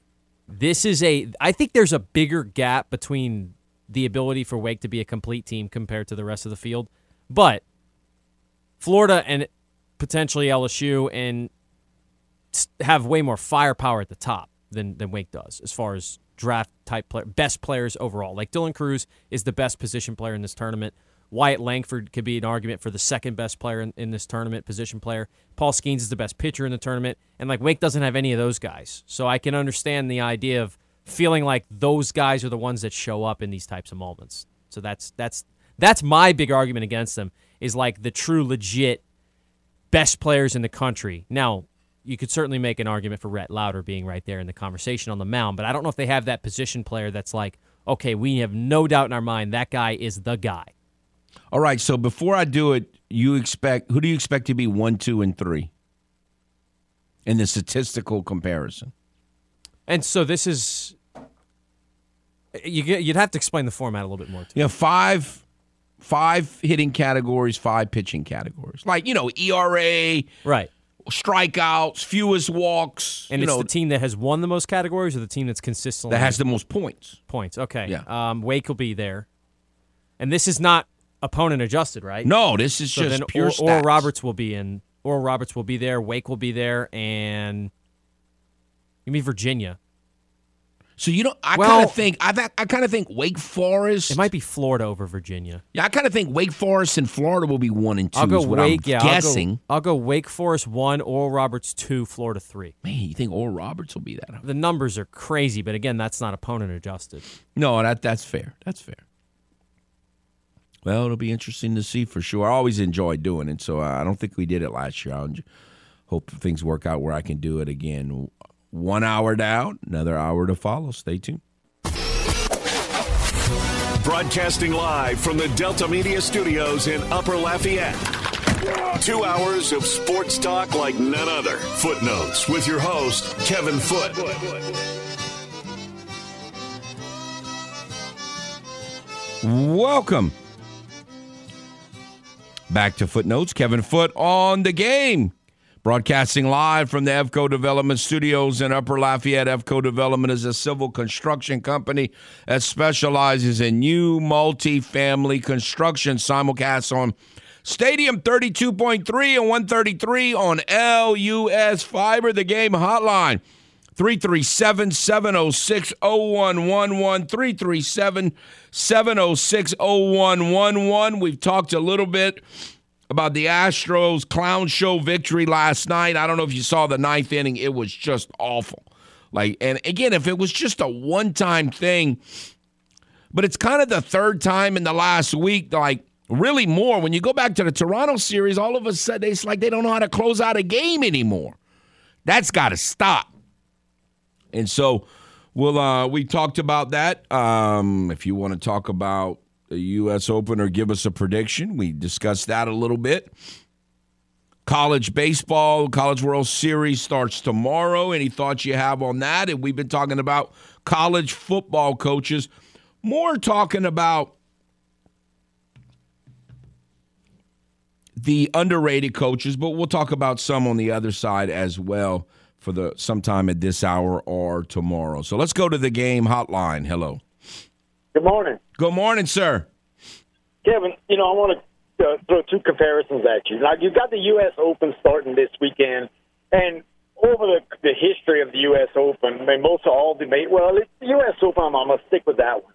this is a. I think there's a bigger gap between the ability for Wake to be a complete team compared to the rest of the field, but Florida and potentially LSU and have way more firepower at the top than than Wake does as far as draft type player, best players overall. Like Dylan Crews is the best position player in this tournament. Wyatt Langford could be an argument for the second best player in, in this tournament, position player. Paul Skenes is the best pitcher in the tournament, and like Wake doesn't have any of those guys. So I can understand the idea of feeling like those guys are the ones that show up in these types of moments. So that's that's that's my big argument against them is like the true legit best players in the country. Now, you could certainly make an argument for Rhett Lowder being right there in the conversation on the mound, but I don't know if they have that position player that's like, okay, we have no doubt in our mind that guy is the guy. All right. So before I do it, you expect who do you expect to be one, two, and three in the statistical comparison? And so this is you you'd have to explain the format a little bit more. To me. You know, five, five hitting categories, five pitching categories. Like you know, ERA, Right. Strikeouts, fewest walks. And you it's know, the team that has won the most categories or the team that's consistently that has the most points. points. Okay. Yeah. Um, Wake will be there. And this is not opponent adjusted, right? No, this is So just then pure Or- Oral. Roberts will be in. Oral Roberts will be there. Wake will be there, and you mean Virginia? So you know, I Well- kind of think I I kind of think Wake Forest. It might be Florida over Virginia. yeah, I kind of think Wake Forest and Florida will be one and 2 I'll go Wake. I'm yeah, guessing. I'll go, I'll go Wake Forest one, Oral Roberts two, Florida three. Man, you think Oral Roberts will be that? The numbers are crazy, but again, that's not opponent adjusted. No, that that's fair. That's fair. Well, it'll be interesting to see for sure. I always enjoy doing it, so I don't think we did it last year. I hope things work out where I can do it again. One hour down, another hour to follow. Stay tuned. Broadcasting live from the Delta Media Studios in Upper Lafayette. Two hours of sports talk like none other. Footnotes with your host, Kevin Foote. Welcome back to Footnotes. Kevin Foote on the game. Broadcasting live from the EVCO Development Studios in Upper Lafayette. EVCO Development is a civil construction company that specializes in new multi-family construction. Simulcast on Stadium 32.3 and 133 on LUS Fiber, the game hotline. 337 706 0111. 337 706 0111. We've talked a little bit about the Astros clown show victory last night. I don't know if you saw the ninth inning. It was just awful. Like, and again, if it was just a one time thing, but it's kind of the third time in the last week, like really more. When you go back to the Toronto series, all of a sudden it's like they don't know how to close out a game anymore. That's got to stop. And so, we'll uh, we talked about that. Um, if you want to talk about the U.S. Open or give us a prediction. We discussed that a little bit. College baseball, College World Series starts tomorrow. Any thoughts you have on that? And we've been talking about college football coaches, more talking about the underrated coaches, but we'll talk about some on the other side as well for the sometime at this hour or tomorrow. So let's go to the game hotline. Hello. Good morning. Good morning, sir. Kevin, you know, I want to uh, throw two comparisons at you. Now, you've got the U.S. Open starting this weekend, and over the, the history of the U.S. Open, I mean, most of all debate, well, it's the U.S. Open, I'm, I'm going to stick with that one.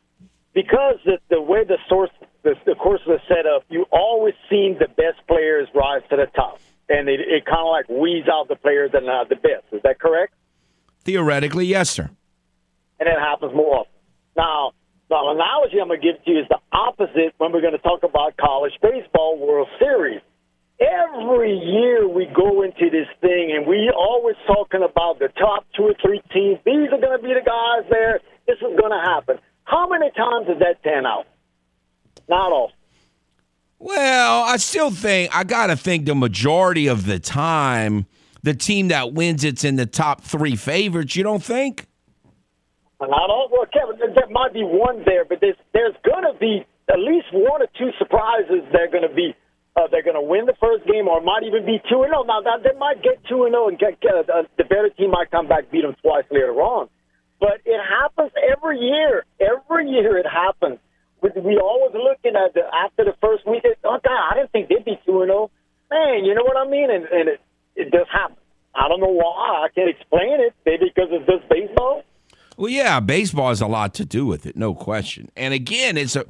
Because the, the way the source, the, the course was set up, you always seen the best players rise to the top. And it, it kind of like weeds out the players that are not the best. Is that correct? Theoretically, yes, sir. And it happens more often. Now, the analogy I'm going to give to you is the opposite when we're going to talk about college baseball World Series. Every year we go into this thing and we always talking about the top two or three teams. These are going to be the guys there. This is going to happen. How many times does that pan out? Not all. Well, I still think I got to think the majority of the time the team that wins it's in the top three favorites. You don't think? Not all. Well, Kevin, there might be one there, but there's there's going to be at least one or two surprises. They're going to be uh, they're going to win the first game, or it might even be two and zero. Now, now they might get two and zero, and get, get uh, the better team might come back beat them twice later on. But it happens every year. Every year it happens. We, always looking at the after the first week. Oh God, I didn't think they'd be two and zero. Man, you know what I mean? And, and it it does happen. I don't know why. I can't explain it. Maybe because it's just baseball. Well, yeah, baseball has a lot to do with it, no question. And again, it's a.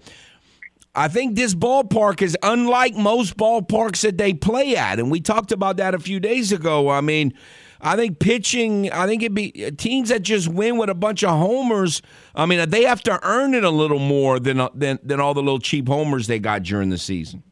I think this ballpark is unlike most ballparks that they play at, and we talked about that a few days ago. I mean, I think pitching. I think it'd be uh, teams that just win with a bunch of homers. I mean, they have to earn it a little more than uh, than than all the little cheap homers they got during the season.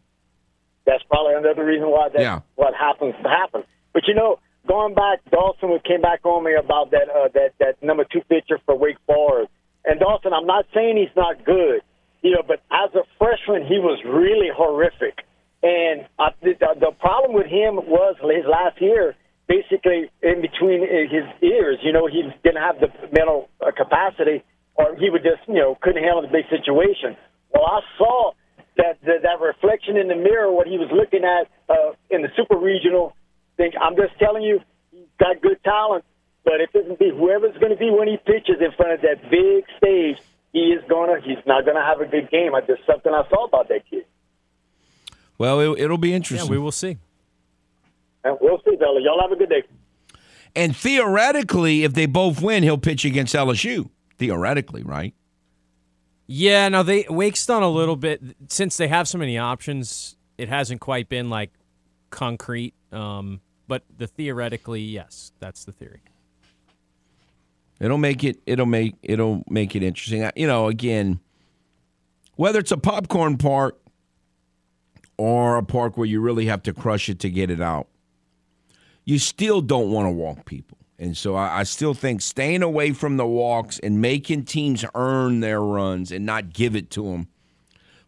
That's probably another reason why that yeah. what happens to happen. But you know, going back, Dawson came back on me about that uh, that that number two pitcher for Wake Forest. And Dawson, I'm not saying he's not good, you know, but as a freshman, he was really horrific. And I, the, the problem with him was his last year, basically in between his ears, you know, he didn't have the mental uh, capacity, or he would just, you know, couldn't handle the big situation. Well, I saw that that, that reflection in the mirror, what he was looking at uh, in the super regional think I'm just telling you, he's got good talent. But if it's be whoever's going to be when he pitches in front of that big stage, he is gonna. He's not gonna have a good game. I just something I saw about that kid. Well, it, will be interesting. Yeah, we will see. And we'll see, Bella. Y'all have a good day. And theoretically, if they both win, he'll pitch against LSU. Theoretically, right? Yeah, no, they Wake's done a little bit since they have so many options. It hasn't quite been like concrete um, but the theoretically, yes, that's the theory. It'll make it. It'll make. It'll make it interesting. You know, again, whether it's a popcorn park or a park where you really have to crush it to get it out, you still don't want to walk people. And so I, I, still think staying away from the walks and making teams earn their runs and not give it to them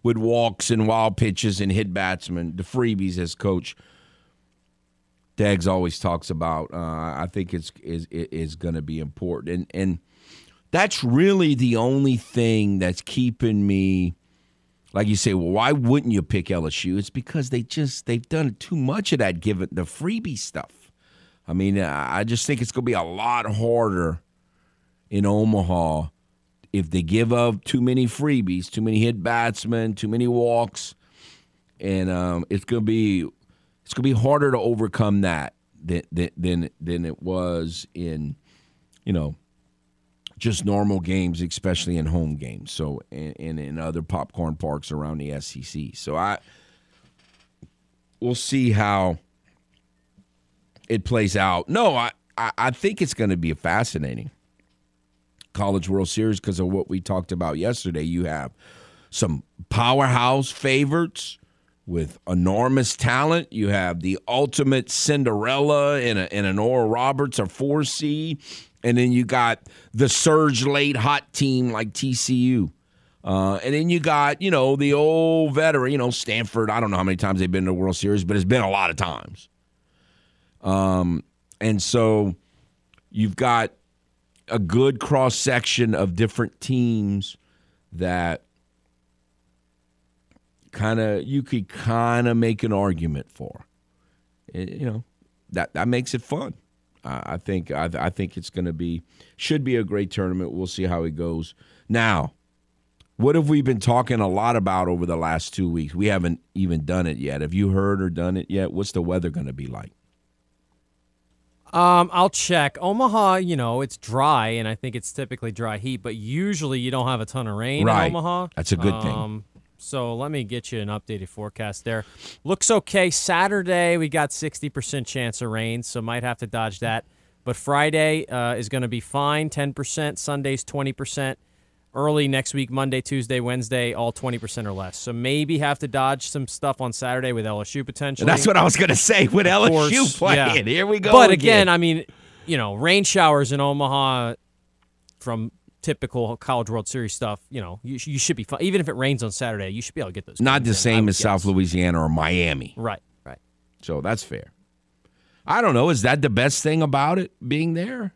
with walks and wild pitches and hit batsmen, the freebies as coach Dags always talks about. Uh, I think it's is is going to be important, and and that's really the only thing that's keeping me. Like you say, well, why wouldn't you pick LSU? It's because they just they've done too much of that, given the freebie stuff. I mean, I just think it's going to be a lot harder in Omaha if they give up too many freebies, too many hit batsmen, too many walks, and um, it's going to be it's going to be harder to overcome that than than than it was in you know just normal games, especially in home games. So and, and in other popcorn parks around the SEC. So I we'll see how it plays out. No, I I, I think it's going to be a fascinating college World Series because of what we talked about yesterday. You have some powerhouse favorites with enormous talent. You have the ultimate Cinderella in, a, in an Oral Roberts or 4C. And then you got the surge late hot team like TCU. Uh, and then you got, you know, the old veteran, you know, Stanford. I don't know how many times they've been to the World Series, but it's been a lot of times. Um, and so you've got a good cross section of different teams that kind of you could kind of make an argument for. It, you know, that that makes it fun. I think I, I think it's going to be should be a great tournament. We'll see how it goes. Now, what have we been talking a lot about over the last two weeks? We haven't even done it yet. Have you heard or done it yet? What's the weather going to be like? Um, I'll check. Omaha, you know, it's dry, and I think it's typically dry heat, but usually you don't have a ton of rain right. in Omaha. That's a good um, thing. So let me get you an updated forecast there. Looks okay. Saturday we got 60% chance of rain, so might have to dodge that. But Friday uh, is going to be fine, 10%. Sunday's 20%. Early next week, Monday, Tuesday, Wednesday, all 20% or less. So maybe have to dodge some stuff on Saturday with LSU potentially. That's what I was going to say with of LSU course, playing. Yeah. Here we go. But again. again, I mean, you know, rain showers in Omaha from typical College World Series stuff, you know, you, you should be fine. Even if it rains on Saturday, you should be able to get those. Not the same as guess. South Louisiana or Miami. Right, right. So that's fair. I don't know. Is that the best thing about it being there?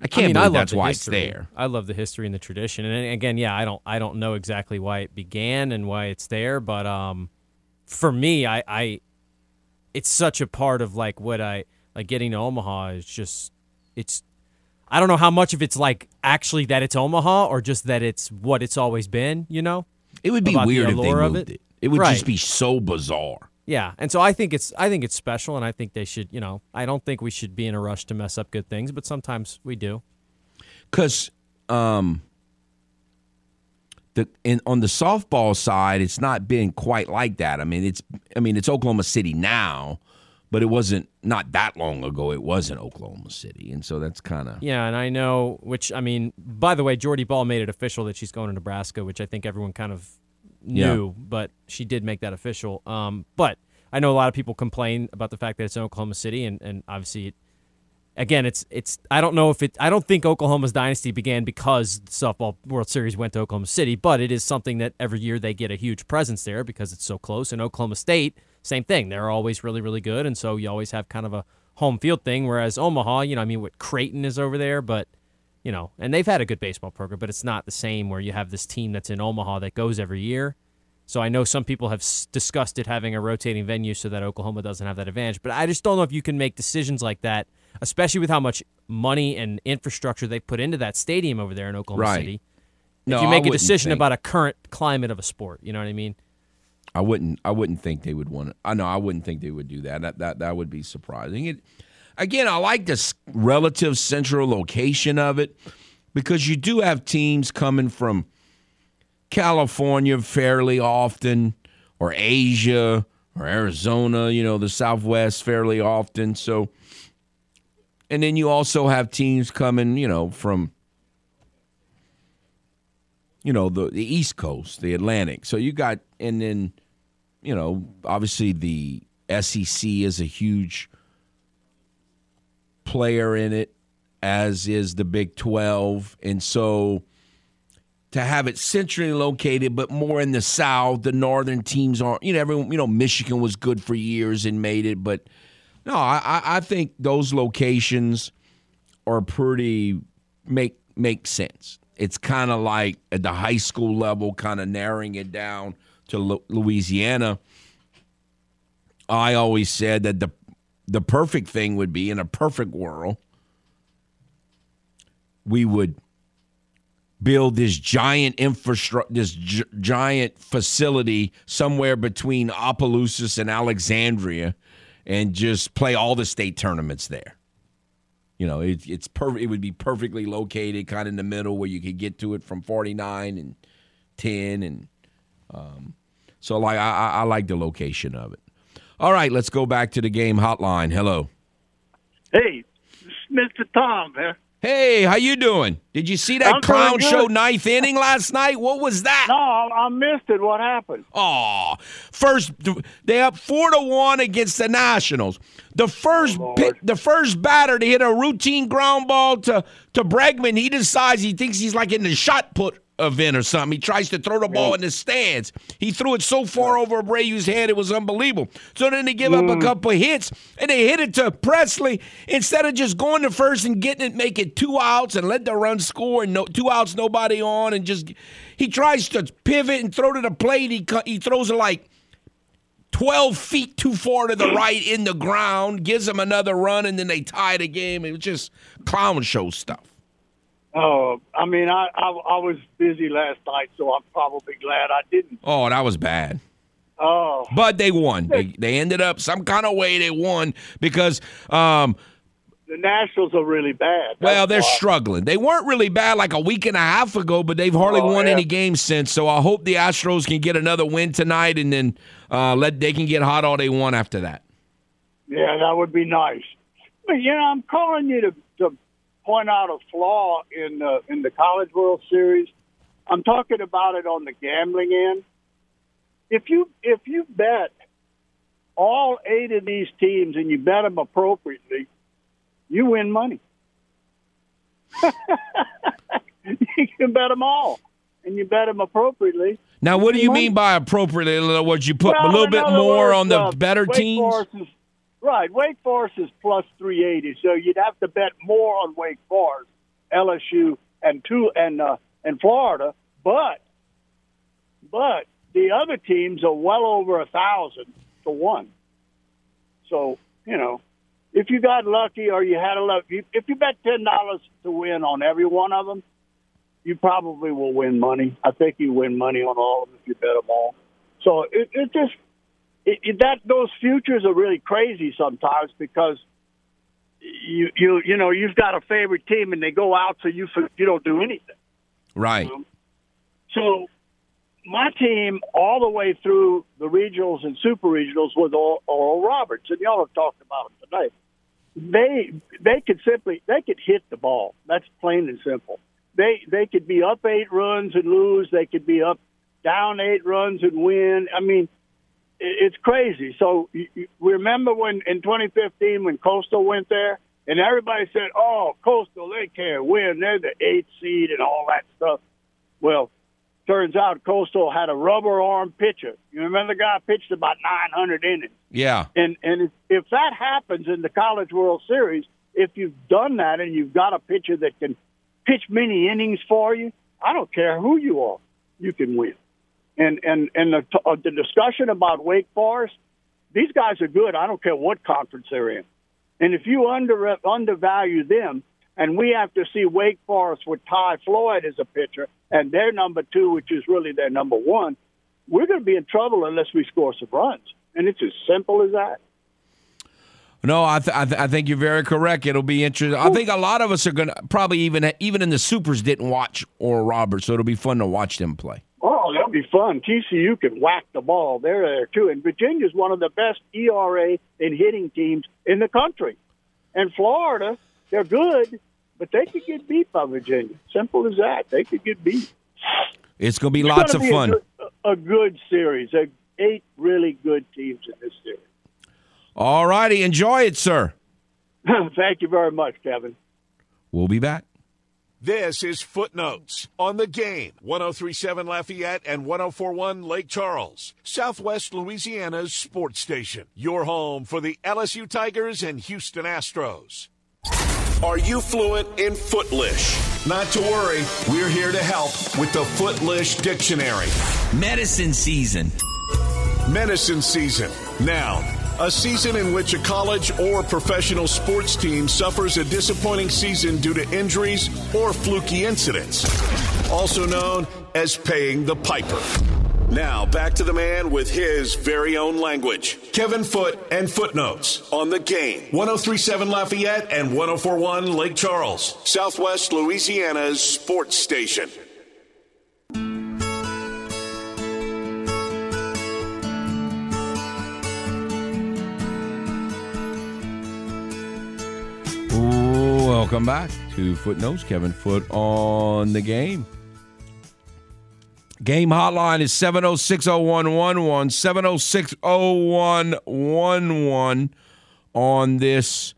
I can't I mean, believe I that's why history. it's there. I love the history and the tradition. And again, yeah, I don't I don't know exactly why it began and why it's there, but um for me, I I it's such a part of like what I like getting to Omaha is just it's I don't know how much of it's like actually that it's Omaha or just that it's what it's always been, you know? It would be weird if they moved it. it. It would right. just be so bizarre. Yeah, and so I think it's I think it's special, and I think they should. You know, I don't think we should be in a rush to mess up good things, but sometimes we do. Because um, the in, on the softball side, it's not been quite like that. I mean, it's I mean it's Oklahoma City now, but it wasn't not that long ago. It was in Oklahoma City, and so that's kind of yeah. And I know, which I mean, by the way, Jordy Bahl made it official that she's going to Nebraska, which I think everyone kind of knew, yeah. but she did make that official. Um, but I know a lot of people complain about the fact that it's in Oklahoma City, and, and obviously, it, again, it's it's. I don't know if it. I don't think Oklahoma's dynasty began because the softball World Series went to Oklahoma City, but it is something that every year they get a huge presence there because it's so close. And Oklahoma State, same thing. They're always really really good, and so you always have kind of a home field thing. Whereas Omaha, you know, I mean, what Creighton is over there, but you know, and they've had a good baseball program, but it's not the same where you have this team that's in Omaha that goes every year. So I know some people have discussed it having a rotating venue so that Oklahoma doesn't have that advantage. But I just don't know if you can make decisions like that, especially with how much money and infrastructure they put into that stadium over there in Oklahoma right. City. No, if you make a decision think, about a current climate of a sport, you know what I mean? I wouldn't. I wouldn't think they would want. To, I know. I wouldn't think they would do that. That that that would be surprising. It again, I like this relative central location of it because you do have teams coming from California fairly often, or Asia, or Arizona, you know, the Southwest fairly often. So, and then you also have teams coming, you know, from, you know, the, the East Coast, the Atlantic. So you got, and then, you know, obviously the SEC is a huge player in it. as is the Big 12. And so to have it centrally located, but more in the South, the northern teams aren't, you know, everyone, you know, Michigan was good for years and made it. But no, I, I think those locations are pretty, make, make sense. It's kind of like at the high school level, kind of narrowing it down to Louisiana. I always said that the the perfect thing would be in a perfect world we would build this giant infrastructure, this gi- giant facility somewhere between Opelousas and Alexandria, and just play all the state tournaments there. You know, it, it's perfect. It would be perfectly located, kind of in the middle, where you could get to it from forty nine and ten, and um, so like I, I like the location of it. All right, let's go back to the game hotline. Hello. Hey, Mr. Tom here. Hey, how you doing? Did you see that I'm clown show ninth inning last night? What was that? No, I, missed it. What happened? Oh, first they up four to one against the Nationals. The first Oh, pi- the first batter to hit a routine ground ball to to Bregman. He decides he thinks he's like in the shot put event or something. He tries to throw the ball in the stands. He threw it so far over Abreu's head it was unbelievable. So then they give up Mm. a couple of hits and they hit it to Pressly instead of just going to first and getting it, make it two outs and let the run score and no two outs, nobody on, and just he tries to pivot and throw to the plate. He he throws it like. 12 feet too far to the right in the ground, gives them another run, and then they tie the game. It was just clown show stuff. Oh, I mean, I, I I was busy last night, so I'm probably glad I didn't. Oh, that was bad. Oh, But they won. They, they ended up some kind of way they won because, um, the Nationals are really bad. well, they're why. struggling. They weren't really bad like a week and a half ago, but they've hardly Oh, won yeah. any games since. So I hope the Astros can get another win tonight, and then uh, let they can get hot all they want after that. Yeah, that would be nice. But you know, I'm calling you to point out a flaw in the in the College World Series. I'm talking about it on the gambling end. If you if you bet all eight of these teams and you bet them appropriately, you win money. *laughs* you can bet them all, and you bet them appropriately. Now, what do you Money. mean by appropriately? In other words, you put Well, a little bit more words, on the uh, better Wake teams. Forest is, right. Wake Forest is plus 380, so you'd have to bet more on Wake Forest, LSU, and two and uh, and Florida. But but the other teams are well over a thousand to one. So you know, if you got lucky or you had a luck, if you bet ten dollars to win on every one of them, you probably will win money. I think you win money on all of them if you bet them all. So it, it just it, it, that those futures are really crazy sometimes because you you you know you've got a favorite team and they go out so you you don't do anything. Right. Um, so my team all the way through the regionals and super regionals with Oral, Roberts, and y'all have talked about them tonight. They they could simply they could hit the ball. That's plain and simple. They they could be up eight runs and lose. They could be up down eight runs and win. I mean, it's crazy. So remember when in 2015 when Coastal went there and everybody said, "Oh, Coastal, they can't win. They're the eighth seed and all that stuff." Well, turns out Coastal had a rubber arm pitcher. You remember the guy pitched about 900 innings. Yeah. And and if, if that happens in the College World Series, if you've done that and you've got a pitcher that can pitch many innings for you, I don't care who you are, you can win. And and and the uh, the discussion about Wake Forest, these guys are good. I don't care what conference they're in. And if you under undervalue them, and we have to see Wake Forest with Ty Floyd as a pitcher and their number two, which is really their number one, we're going to be in trouble unless we score some runs. And it's as simple as that. No, I, th- I, th- I think you're very correct. It'll be interesting. I think a lot of us are going to probably even even in the supers didn't watch Oral Roberts, so it'll be fun to watch them play. Oh, that'll be fun. TCU can whack the ball. They're there too. And Virginia's one of the best ERA in hitting teams in the country. And Florida, they're good, but they could get beat by Virginia. Simple as that. They could get beat. It's going to be It's lots of be fun. A good, a good series. A, eight really good teams in this series. All righty, enjoy it, sir. *laughs* Thank you very much, Kevin. We'll be back. This is Footnotes on the game 1037 Lafayette and 1041 Lake Charles, Southwest Louisiana's sports station. Your home for the LSU Tigers and Houston Astros. Are you fluent in Footlish? Not to worry, we're here to help with the Footlish Dictionary. Medicine season. Medicine season. Noun. A season in which a college or professional sports team suffers a disappointing season due to injuries or fluky incidents. Also known as paying the piper. Now, back to the man with his very own language. Kevin Foote and Footnotes on the game. 1037 Lafayette and 1041 Lake Charles, Southwest Louisiana's sports station. Welcome back to Footnotes. Kevin Foote on the game. Game hotline is 706 0111, 706 0111 on this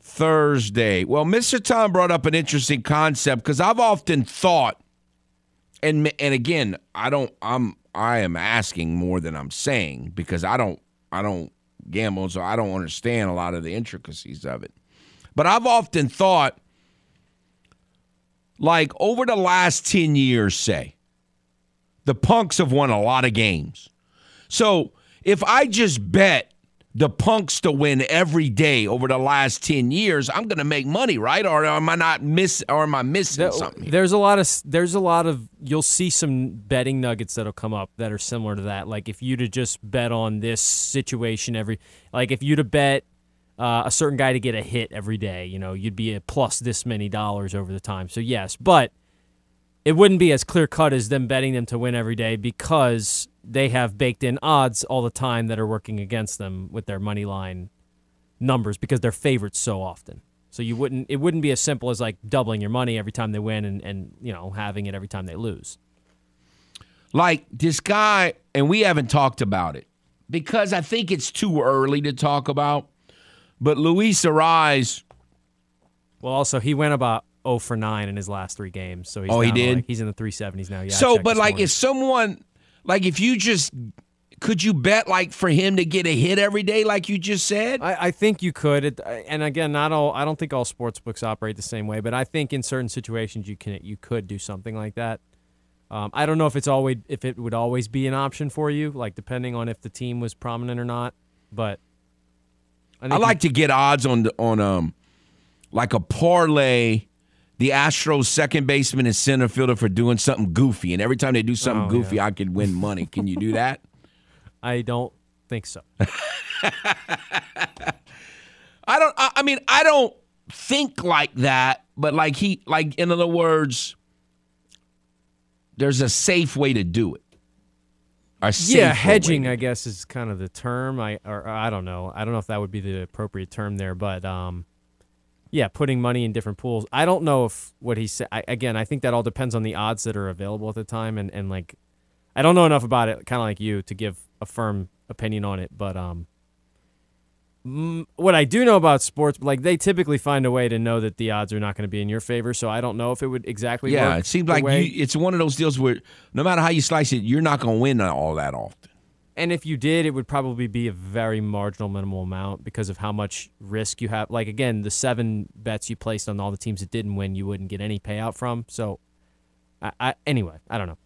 Thursday. Well, Mr. Tom brought up an interesting concept because I've often thought, and and again, I don't, I'm, I am asking more than I'm saying because I don't, I don't gamble, so I don't understand a lot of the intricacies of it. But I've often thought, like over the last 10 years, say, the Punks have won a lot of games. So if I just bet the Punks to win every day over the last 10 years, I'm going to make money, right? Or am I not miss or am I missing there, something? There's a lot of there's a lot of you'll see some betting nuggets that'll come up that are similar to that. Like if you'd have just bet on this situation every like if you'd have bet uh, a certain guy to get a hit every day, you know, you'd be a plus this many dollars over the time. So yes, but it wouldn't be as clear cut as them betting them to win every day because they have baked in odds all the time that are working against them with their money line numbers because they're favorites so often. So you wouldn't it wouldn't be as simple as like doubling your money every time they win and, and you know having it every time they lose. Like this guy, and we haven't talked about it because I think it's too early to talk about. But Luis Arraez. Well, also he went about 0 for 9 in his last three games. So he's oh, he did. Like, he's in the 370s now. Yeah. So, but like, morning. if someone, like, if you just could you bet like for him to get a hit every day, like you just said? I, I think you could. It, and again, not all. I don't think all sports books operate the same way, but I think in certain situations you can you could do something like that. Um, I don't know if it's always if it would always be an option for you, like depending on if the team was prominent or not. But I, I like you, to get odds on the, on um like a parlay the Astros second baseman and center fielder for doing something goofy, and every time they do something oh, goofy, yeah. I could win money. Can you do that? *laughs* I don't think so. *laughs* I don't. I mean, I don't think like that. But like he, like in other words, there's a safe way to do it. Yeah, hedging, I guess, is kind of the term. I or I don't know. I don't know if that would be the appropriate term there, but um, yeah, putting money in different pools. I don't know if what he said. again, I think that all depends on the odds that are available at the time, and and like, I don't know enough about it, kind of like you, to give a firm opinion on it. But um, what I do know about sports, like they typically find a way to know that the odds are not going to be in your favor. So I don't know if it would exactly. Yeah, it seems like you, it's one of those deals where no matter how you slice it, you're not going to win all that often. And if you did, it would probably be a very marginal minimal amount because of how much risk you have. Like again, the seven bets you placed on all the teams that didn't win, you wouldn't get any payout from. So, I, I anyway, I don't know.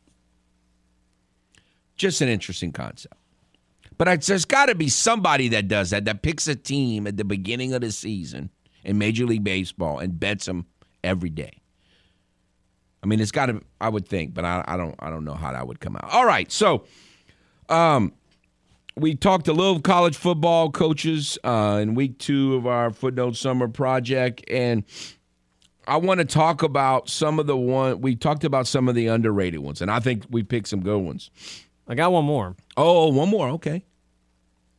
Just an interesting concept. But there's got to be somebody that does that, that picks a team at the beginning of the season in Major League Baseball and bets them every day. I mean, it's got to. I would think, but I, I don't. I don't know how that would come out. All right, so um, we talked a little college football coaches uh, in week two of our footnote summer project, and I want to talk about some of the one we talked about some of the underrated ones, and I think we picked some good ones. I got one more. Oh, one more. Okay,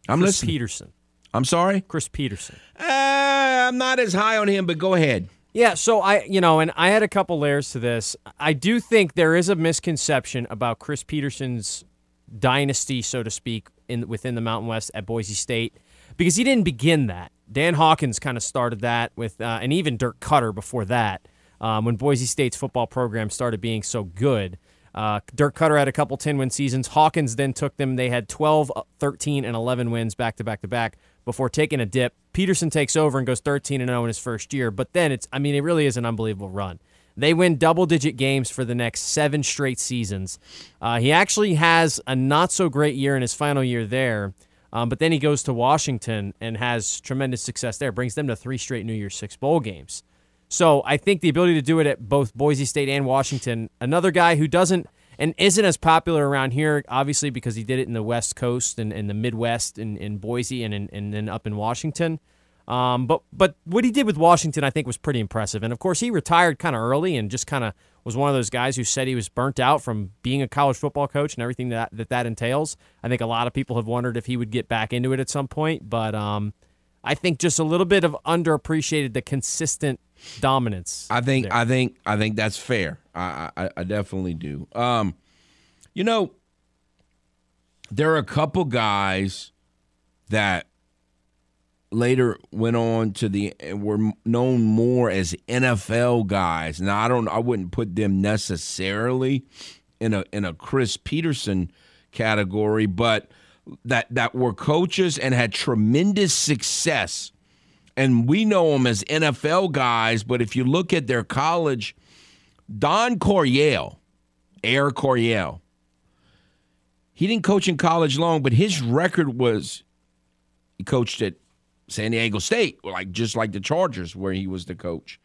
I'm Chris listening. Petersen. I'm sorry, Chris Petersen. Uh, I'm not as high on him, but go ahead. Yeah, so I, you know, and I had a couple layers to this. I do think there is a misconception about Chris Petersen's dynasty, so to speak, in within the Mountain West at Boise State because he didn't begin that. Dan Hawkins kind of started that with, uh, and even Dirk Koetter before that, um, when Boise State's football program started being so good. Uh, Dirk Koetter had a couple 10 win seasons. Hawkins then took them. They had 12, uh, 13, and 11 wins back to back to back before taking a dip. Petersen takes over and goes 13 and 0 in his first year. But then it's, I mean, it really is an unbelievable run. They win double digit games for the next seven straight seasons. Uh, he actually has a not so great year in his final year there. Um, but then he goes to Washington and has tremendous success there, brings them to three straight New Year's Six bowl games. So I think the ability to do it at both Boise State and Washington, another guy who doesn't and isn't as popular around here, obviously because he did it in the West Coast and in the Midwest in, in Boise and, in, and then up in Washington. Um, but but what he did with Washington, I think, was pretty impressive. And of course, he retired kind of early and just kind of was one of those guys who said he was burnt out from being a college football coach and everything that that, that entails. I think a lot of people have wondered if he would get back into it at some point, but um, I think just a little bit of underappreciated the consistent dominance. I think there. I think I think that's fair. I, I, I definitely do. Um, you know, there are a couple guys that later went on to the were known more as NFL guys. Now I don't I wouldn't put them necessarily in a in a Chris Petersen category, but that that were coaches and had tremendous success. And we know them as NFL guys, but if you look at their college, Don Coryell, Air Coryell, he didn't coach in college long, but his record was he coached at San Diego State, like just like the Chargers, where he was the coach.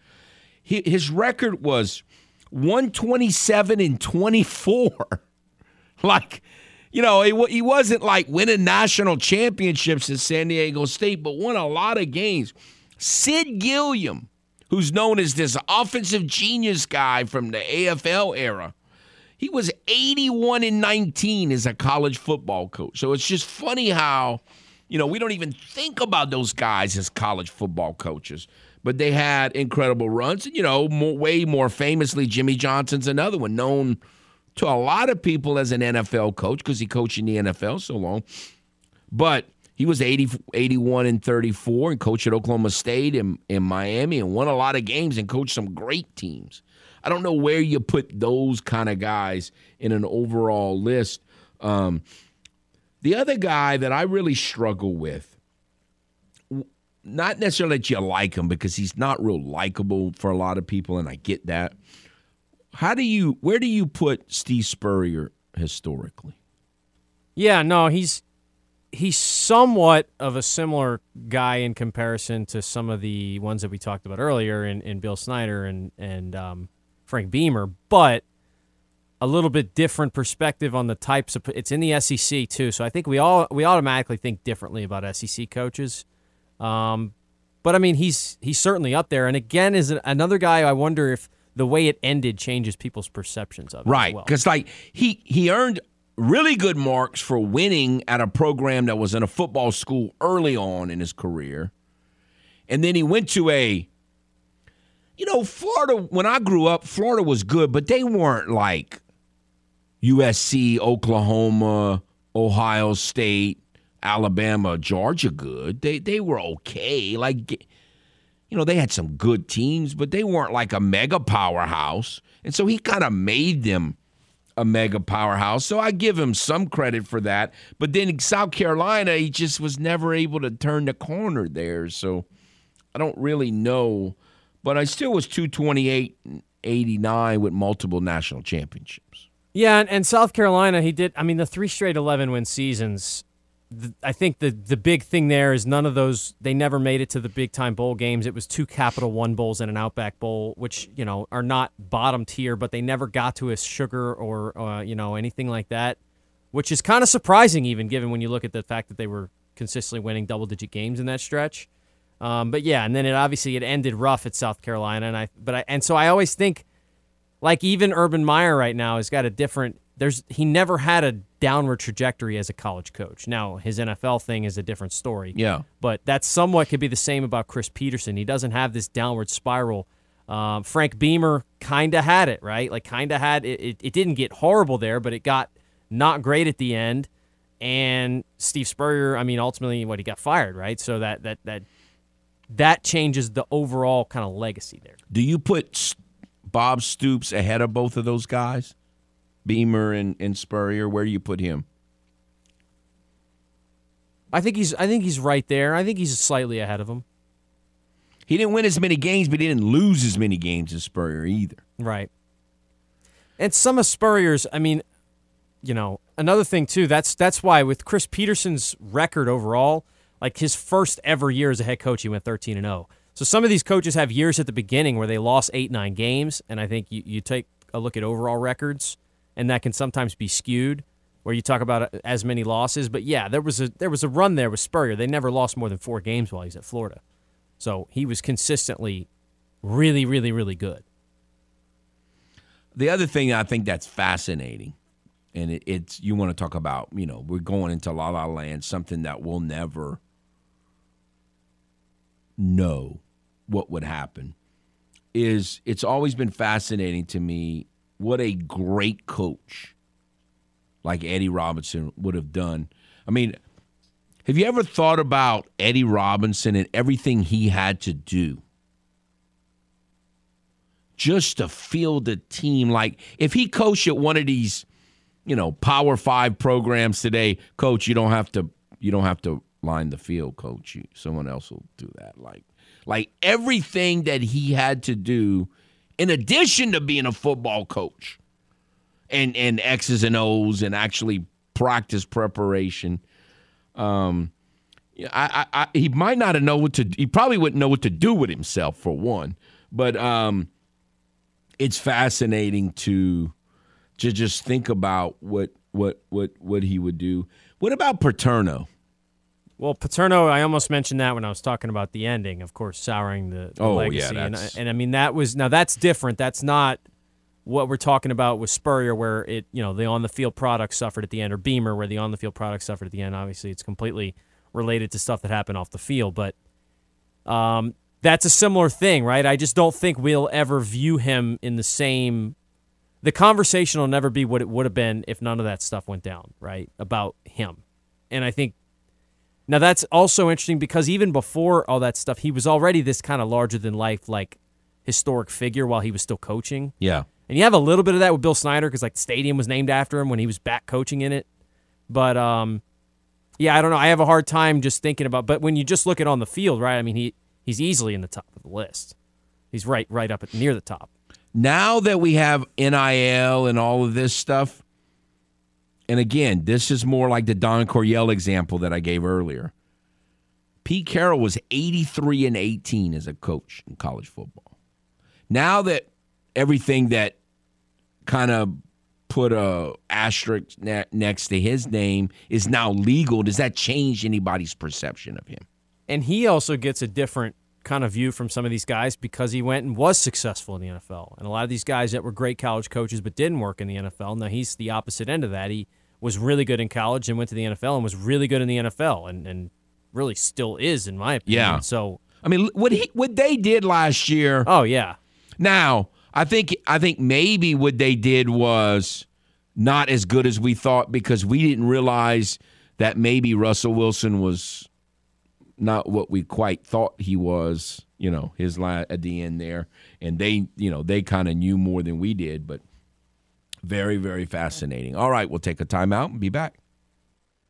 He, his record was 127 and 24. *laughs* like, you know, he, he wasn't like winning national championships at San Diego State, but won a lot of games. Sid Gillman, who's known as this offensive genius guy from the AFL era, he was 81 and 19 as a college football coach. So it's just funny how you know, we don't even think about those guys as college football coaches, but they had incredible runs. And, you know, more, way more famously, Jimmy Johnson's another one, known to a lot of people as an NFL coach because he coached in the NFL so long. But he was 80, 81 and 34 and coached at Oklahoma State and in Miami and won a lot of games and coached some great teams. I don't know where you put those kind of guys in an overall list. Um, the other guy that I really struggle with, not necessarily that you like him because he's not real likable for a lot of people, and I get that. How do you, where do you put Steve Spurrier historically? Yeah, no, he's he's somewhat of a similar guy in comparison to some of the ones that we talked about earlier in, in Bill Snyder and and um, Frank Beamer, but a little bit different perspective on the types of it's in the SEC too. So I think we all we automatically think differently about SEC coaches. Um, but I mean, he's he's certainly up there. And again, is another guy. I wonder if the way it ended changes people's perceptions of it. Right, because well. like he he earned really good marks for winning at a program that was in a football school early on in his career, and then he went to a. You know, Florida. When I grew up, Florida was good, but they weren't like USC, Oklahoma, Ohio State, Alabama, Georgia good. They they were okay. Like you know, they had some good teams, but they weren't like a mega powerhouse. And so he kind of made them a mega powerhouse. So I give him some credit for that. But then South Carolina, he just was never able to turn the corner there. So I don't really know. But I still was 228 89 with multiple national championships. Yeah, and, and, South Carolina, he did. I mean, the three straight 11 win seasons. The, I think the the big thing there is none of those. They never made it to the big time bowl games. It was two Capital One bowls and an Outback Bowl, which you know are not bottom tier, but they never got to a sugar or uh, you know anything like that, which is kind of surprising, even given when you look at the fact that they were consistently winning double digit games in that stretch. Um, but yeah, and then it obviously it ended rough at South Carolina, and I but I and so I always think like even Urban Meyer right now has got a different there's he never had a downward trajectory as a college coach. Now his NFL thing is a different story. Yeah, but that somewhat could be the same about Chris Petersen. He doesn't have this downward spiral. Um, Frank Beamer kind of had it right, like kind of had it, it. It didn't get horrible there, but it got not great at the end. And Steve Spurrier, I mean, ultimately, what he got fired, right? So that that that that changes the overall kind of legacy there. Do you put Bob Stoops ahead of both of those guys, Beamer and, and Spurrier? Where do you put him? I think he's I think he's right there. I think he's slightly ahead of him. He didn't win as many games, but he didn't lose as many games as Spurrier either. Right. And some of Spurrier's, I mean, you know, another thing too. That's that's why with Chris Petersen's record overall, like his first ever year as a head coach, he went thirteen and zero. Oh. So some of these coaches have years at the beginning where they lost eight nine games, and I think you, you take a look at overall records, and that can sometimes be skewed. Where you talk about uh, as many losses, but yeah, there was a there was a run there with Spurrier. They never lost more than four games while he's at Florida, so he was consistently really, really, really good. The other thing I think that's fascinating and it, it's you want to talk about you know we're going into la la land something that we'll never know what would happen is it's always been fascinating to me what a great coach like Eddie Robinson would have done. I mean, have you ever thought about Eddie Robinson and everything he had to do just to field a team? Like, if he coached at one of these you know, Power Five programs today, coach, you don't have to you don't have to line the field, coach. You, someone else will do that. Like like everything that he had to do in addition to being a football coach and and X's and O's and actually practice preparation. Um I, I, I he might not have know what to he probably wouldn't know what to do with himself for one. But um it's fascinating to to just think about what what what what he would do. What about Paterno? Well, Paterno, I almost mentioned that when I was talking about the ending. Of course, souring the, the oh, legacy, yeah, and, and I mean that was now that's different. That's not what we're talking about with Spurrier, where it you know the on the field product suffered at the end, or Beamer, where the on the field product suffered at the end. Obviously, it's completely related to stuff that happened off the field, but um, that's a similar thing, right? I just don't think we'll ever view him in the same the conversation will never be what it would have been if none of that stuff went down, right? About him. And I think now that's also interesting because even before all that stuff, he was already this kind of larger than life, like historic figure while he was still coaching. Yeah. And you have a little bit of that with Bill Snyder because like the stadium was named after him when he was back coaching in it. But um, yeah, I don't know. I have a hard time just thinking about. But when you just look at on the field, right? I mean, he he's easily in the top of the list. He's right right up at near the top. Now that we have NIL and all of this stuff, and again, this is more like the Don Coryell example that I gave earlier. Pete Carroll was 83 and 18 as a coach in college football. Now that everything that kind of put a asterisk next to his name is now legal, does that change anybody's perception of him? And he also gets a different kind of view from some of these guys because he went and was successful in the NFL. And a lot of these guys that were great college coaches but didn't work in the NFL, now he's the opposite end of that. He was really good in college and went to the NFL and was really good in the NFL and, and really still is, in my opinion. Yeah. So I mean, what he what they did last year. Oh yeah. Now I think I think maybe what they did was not as good as we thought because we didn't realize that maybe Russell Wilson was not what we quite thought he was, you know, his line at the end there. And they, you know, they kind of knew more than we did, but very, very fascinating. All right, we'll take a timeout and be back.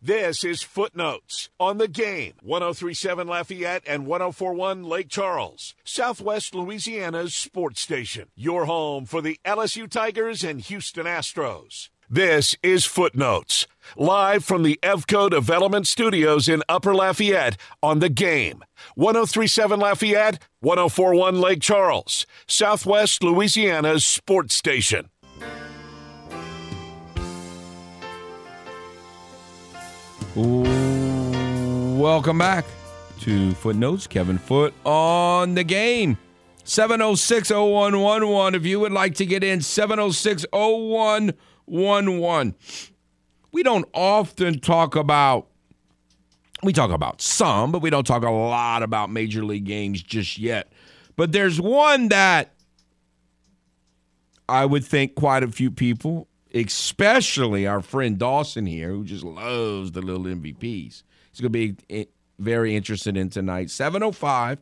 This is Footnotes on the game. 1037 Lafayette and 1041 Lake Charles, Southwest Louisiana's sports station. Your home for the LSU Tigers and Houston Astros. This is Footnotes, live from the EVCO Development Studios in Upper Lafayette on the game. 1037 Lafayette, 1041 Lake Charles, Southwest Louisiana's sports station. Welcome back to Footnotes. Kevin Foote on the game. 706 0111. If you would like to get in, 706 0111. 1 1. We don't often talk about, we talk about some, but we don't talk a lot about Major League games just yet. But there's one that I would think quite a few people, especially our friend Dawson here, who just loves the little MVPs, he's going to be very interested in tonight. 705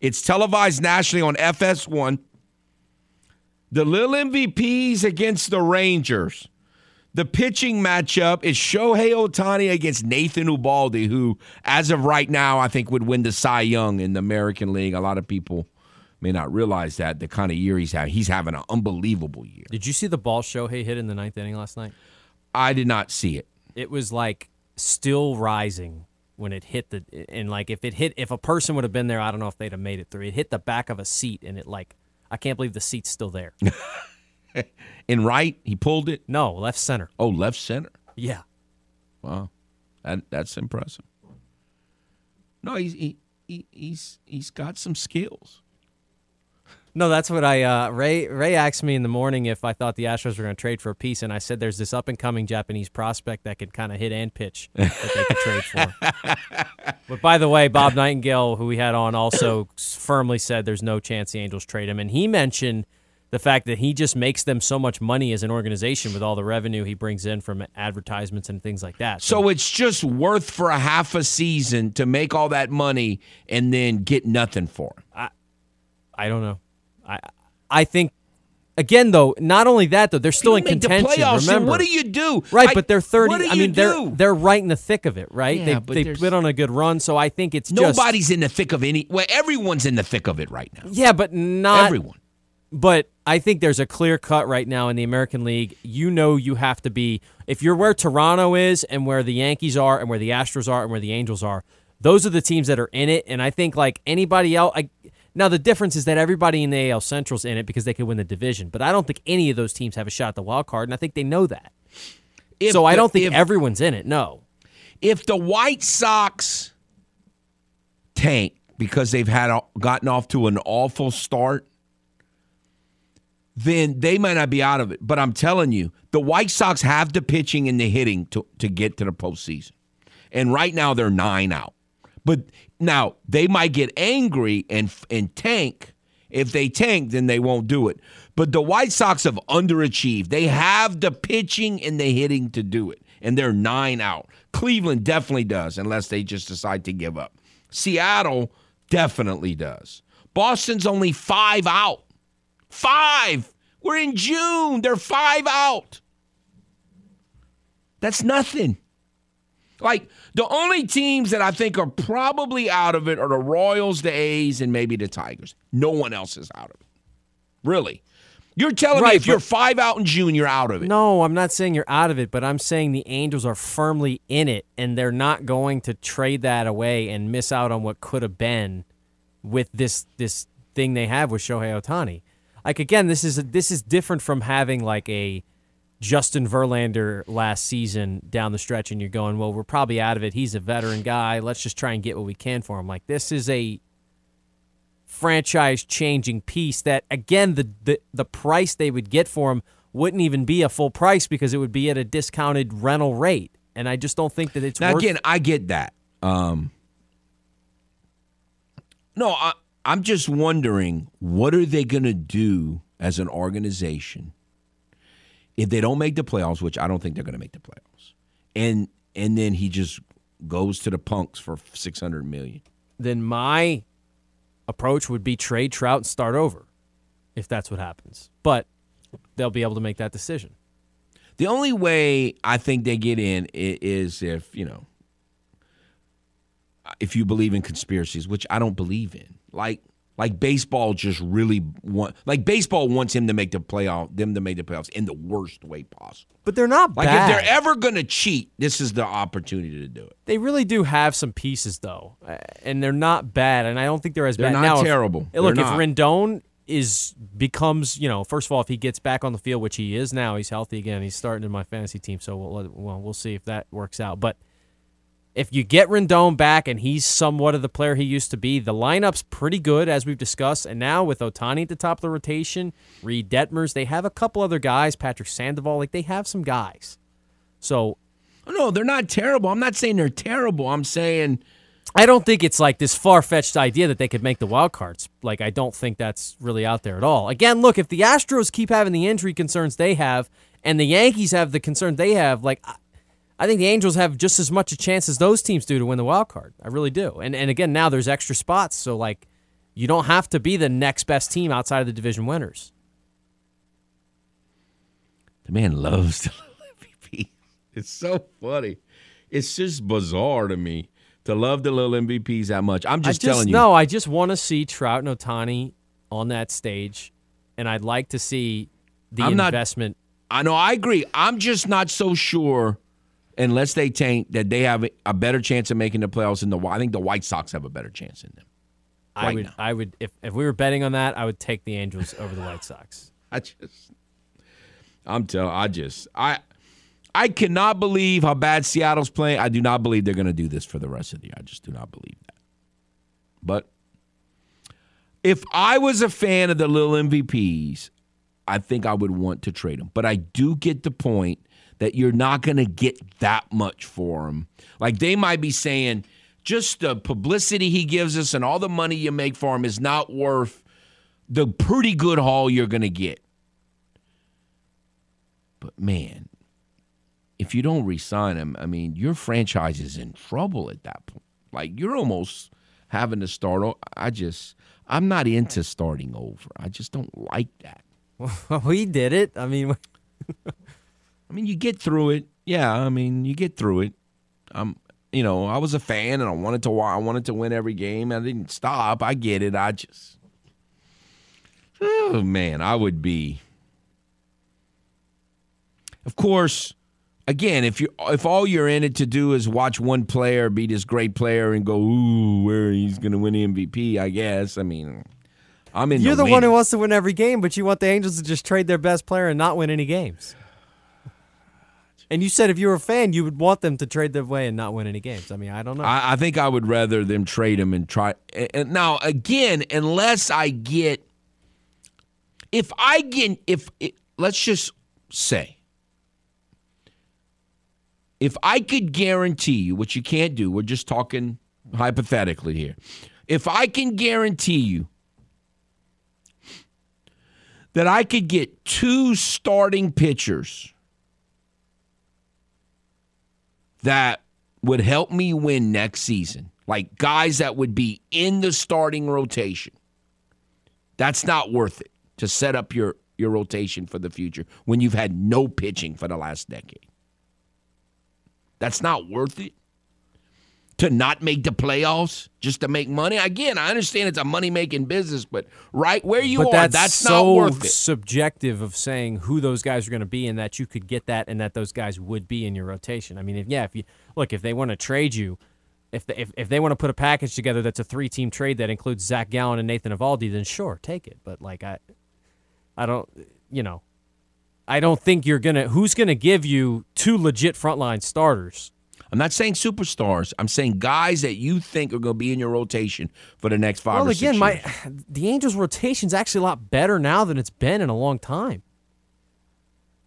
It's televised nationally on FS1. The little MVPs against the Rangers. The pitching matchup is Shohei Ohtani against Nathan Eovaldi, who, as of right now, I think would win the Cy Young in the American League. A lot of people may not realize that the kind of year he's having. He's having an unbelievable year. Did you see the ball Shohei hit in the ninth inning last night? I did not see it. It was like still rising when it hit the and like if it hit if a person would have been there, I don't know if they'd have made it through. It hit the back of a seat and it like I can't believe the seat's still there. *laughs* *laughs* In right, he pulled it. No, left center. Oh, left center. Yeah. Wow, that that's impressive. No, he's he, he he's he's got some skills. No, that's what I uh, Ray Ray asked me in the morning if I thought the Astros were going to trade for a piece, and I said there's this up and coming Japanese prospect that could kind of hit and pitch that they could trade for. *laughs* but by the way, Bob Nightingale, who we had on, also firmly said there's no chance the Angels trade him, and he mentioned the fact that he just makes them so much money as an organization with all the revenue he brings in from advertisements and things like that. So, so it's just worth for a half a season to make all that money and then get nothing for him. I, I don't know. I I think again though, not only that though, they're still in contention. Remember, what do you do? Right, I, but they're thirty. I mean, do? they're they're right in the thick of it, right? Yeah, they they put on a good run, so I think it's nobody's just, in the thick of any. Well, everyone's in the thick of it right now. Yeah, but not everyone. But I think there's a clear cut right now in the American League. You know, you have to be if you're where Toronto is and where the Yankees are and where the Astros are and where the Angels are. Those are the teams that are in it, and I think like anybody else. I, now the difference is that everybody in the AL Central's in it because they could win the division, but I don't think any of those teams have a shot at the wild card, and I think they know that. If so I don't think if, everyone's in it. No. If the White Sox tank because they've had gotten off to an awful start, then they might not be out of it. But I'm telling you, the White Sox have the pitching and the hitting to, to get to the postseason. And right now they're nine out. But now they might get angry and and tank. If they tank, then they won't do it. But the White Sox have underachieved. They have the pitching and the hitting to do it, and they're nine out. Cleveland definitely does, unless they just decide to give up. Seattle definitely does. Boston's only five out. Five. We're in June. They're five out. That's nothing. Like the only teams that I think are probably out of it are the Royals, the A's, and maybe the Tigers. No one else is out of it. Really. You're telling right, me if you're five out in June, you're out of it. No, I'm not saying you're out of it, but I'm saying the Angels are firmly in it, and they're not going to trade that away and miss out on what could have been with this this thing they have with Shohei Ohtani. Like again, this is this is different from having like a Justin Verlander last season down the stretch, and you're going, well, we're probably out of it. He's a veteran guy. Let's just try and get what we can for him. Like this is a franchise changing piece that again the, the the price they would get for him wouldn't even be a full price because it would be at a discounted rental rate. And I just don't think that it's now worth- again. I get that. Um, no, I, I'm just wondering what are they going to do as an organization if they don't make the playoffs, which I don't think they're going to make the playoffs, and and then he just goes to the punks for six hundred million. Then my approach would be trade Trout and start over, if that's what happens. But they'll be able to make that decision. The only way I think they get in is if you know, if you believe in conspiracies, which I don't believe in. Like like baseball just really want like baseball wants him to make the playoff them to make the playoffs in the worst way possible. But they're not bad. like bad. if they're ever gonna cheat, this is the opportunity to do it. They really do have some pieces though, and they're not bad. And I don't think they're as they're bad. Not now, terrible. If, look, they're if. Rendon is becomes you know first of all if he gets back on the field, which he is now, he's healthy again. He's starting in my fantasy team, so we'll well, we'll see if that works out. But if you get Rendon back and he's somewhat of the player he used to be, the lineup's pretty good as we've discussed. And now with Ohtani at the top of the rotation, Reid Detmers, they have a couple other guys, Patrick Sandoval, like they have some guys. So oh, no, they're not terrible. I'm not saying they're terrible. I'm saying I don't think it's like this far fetched idea that they could make the wild cards. Like I don't think that's really out there at all. Again, look, if the Astros keep having the injury concerns they have and the Yankees have the concern they have, like I think the Angels have just as much a chance as those teams do to win the wild card. I really do. And and again, now there's extra spots, so like You don't have to be the next best team outside of the division winners. The man loves the little MVP. It's so funny. It's just bizarre to me to love the little MVPs that much. I'm just, just telling you. No, I just want to see Trout and Ohtani on that stage, and I'd like to see the I'm investment. Not, I know, I agree. I'm just not so sure, unless they tank, that they have a better chance of making the playoffs than the. I think the White Sox have a better chance in them. Right I would, now. I would, if if we were betting on that, I would take the Angels over the White Sox. *laughs* I just, I'm telling, I just, I. I cannot believe how bad Seattle's playing. I do not believe they're going to do this for the rest of the year. I just do not believe that. But if I was a fan of the little MVPs, I think I would want to trade them. But I do get the point that you're not going to get that much for him. Like they might be saying, just the publicity he gives us and all the money you make for him is not worth the pretty good haul you're going to get. But man, if you don't resign him, I mean, your franchise is in trouble at that point. Like you're almost having to start. I just, I'm not into starting over. I just don't like that. *laughs* Well, we did it. I mean, *laughs* I mean, you get through it. Yeah, I mean, you get through it. I'm, you know, I was a fan and I wanted to. I wanted to win every game. I didn't stop. I get it. I just, oh man, I would be. Of course, again, if you if all you're in it to do is watch one player be this great player and go, ooh, where he's going to win the MVP, I guess. I mean, I'm in. You're the, the one who wants to win every game, but you want the Angels to just trade their best player and not win any games. And you said if you were a fan, you would want them to trade their way and not win any games. I mean, I don't know. I, I think I would rather them trade him and try. And now, again, unless I get, if I get, if it, let's just say if I could guarantee you, which you can't do, we're just talking hypothetically here. If I can guarantee you that I could get two starting pitchers that would help me win next season, like guys that would be in the starting rotation, that's not worth it to set up your, your rotation for the future when you've had no pitching for the last decade. That's not worth it to not make the playoffs just to make money. Again, I understand it's a money making business, but right where you but are, that's, that's so not worth it. Subjective of saying who those guys are going to be, and that you could get that, and that those guys would be in your rotation. I mean, if, yeah, if you look, if they want to trade you. If they, if, if they want to put a package together that's a three team trade that includes Zach Gallen and Nathan Eovaldi, then sure, take it. But like I, I don't, you know, I don't think you're gonna. Who's gonna give you two legit frontline starters? I'm not saying superstars. I'm saying guys that you think are going to be in your rotation for the next five. Well, again, my *sighs* the Angels' rotation's actually a lot better now than it's been in a long time.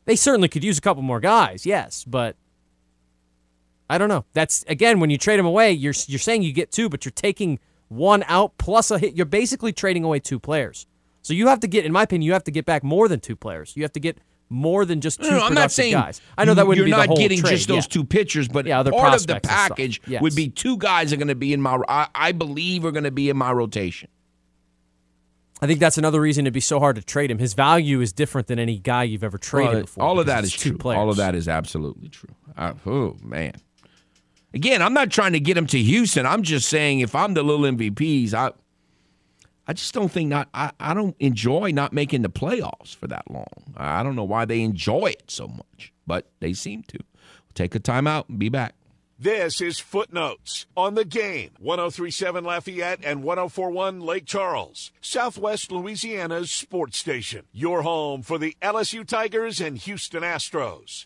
They certainly could use a couple more guys, yes, but I don't know. That's again when you trade them away, you're you're saying you get two, but you're taking one out plus a hit. You're basically trading away two players. So you have to get, in my opinion, you have to get back more than two players. You have to get more than just two no, no, I'm not saying guys. I know that would be the whole getting trade. just those yeah. two pitchers, but yeah, part of the package yes. would be two guys are going to be in my. I, I believe are going to be in my rotation. I think that's another reason it'd be so hard to trade him. His value is different than any guy you've ever traded well, before. All of that is true. Players. All of that is absolutely true. I, oh man. Again, I'm not trying to get him to Houston. I'm just saying if I'm the little MVPs, I I just don't think not. I, I don't enjoy not making the playoffs for that long. I don't know why they enjoy it so much, but they seem to. We'll take a timeout and be back. This is Footnotes on the game. 1037 Lafayette and 1041 Lake Charles, Southwest Louisiana's sports station. Your home for the LSU Tigers and Houston Astros.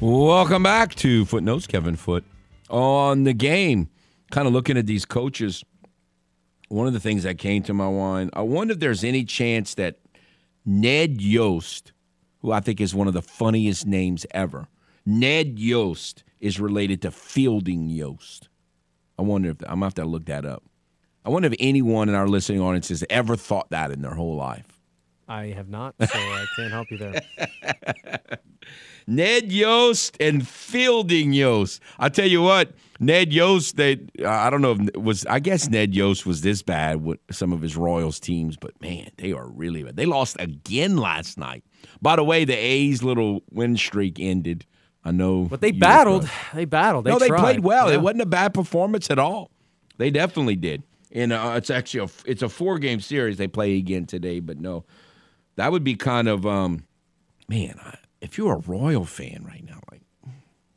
Welcome back to Footnotes. Kevin Foote on the game. Kind of looking at these coaches one of the things that came to my mind, I wonder if there's any chance that Ned Yost, who I think is one of the funniest names ever, Ned Yost is related to Fielding Yost. I wonder if I'm gonna have to look that up. I wonder if anyone in our listening audience has ever thought that in their whole life. I have not, so I can't help you there. *laughs* Ned Yost and Fielding Yost. I tell you what, Ned Yost. They, I don't know if was. I guess Ned Yost was this bad with some of his Royals teams, but man, they are really bad. They lost again last night. By the way, the A's little win streak ended. I know, but they battled. They battled. They no, tried. they played well. Yeah. It wasn't a bad performance at all. They definitely did. And uh, it's actually a, it's a four game series. They play again today, but no, that would be kind of um, man. I, if you're a Royal fan right now, like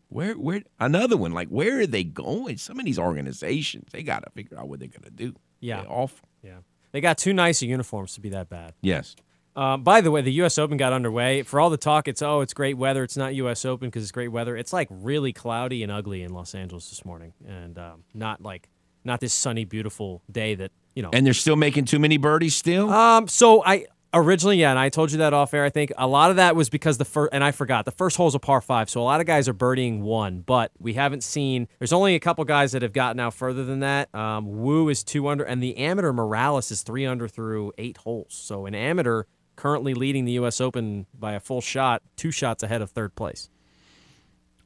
where where another one, like where are they going? Some of these organizations, they got to figure out what they're gonna do. Yeah, They're awful. Yeah, they got too nice of uniforms to be that bad. Yes. Um, by the way, the U.S. Open got underway. For all the talk, it's oh, it's great weather. It's not U.S. Open because it's great weather. It's like really cloudy and ugly in Los Angeles this morning, and um, not like not this sunny, beautiful day that you know. And they're still making too many birdies. Still. Um. So I originally, yeah, and I told you that off air. I think a lot of that was because the first, and I forgot the first hole's a par five, so a lot of guys are birdieing one, but we haven't seen. There's only a couple guys that have gotten out further than that. Um, Wu is two under, and the amateur Morales is three under through eight holes. So an amateur currently leading the U.S. Open by a full shot, two shots ahead of third place.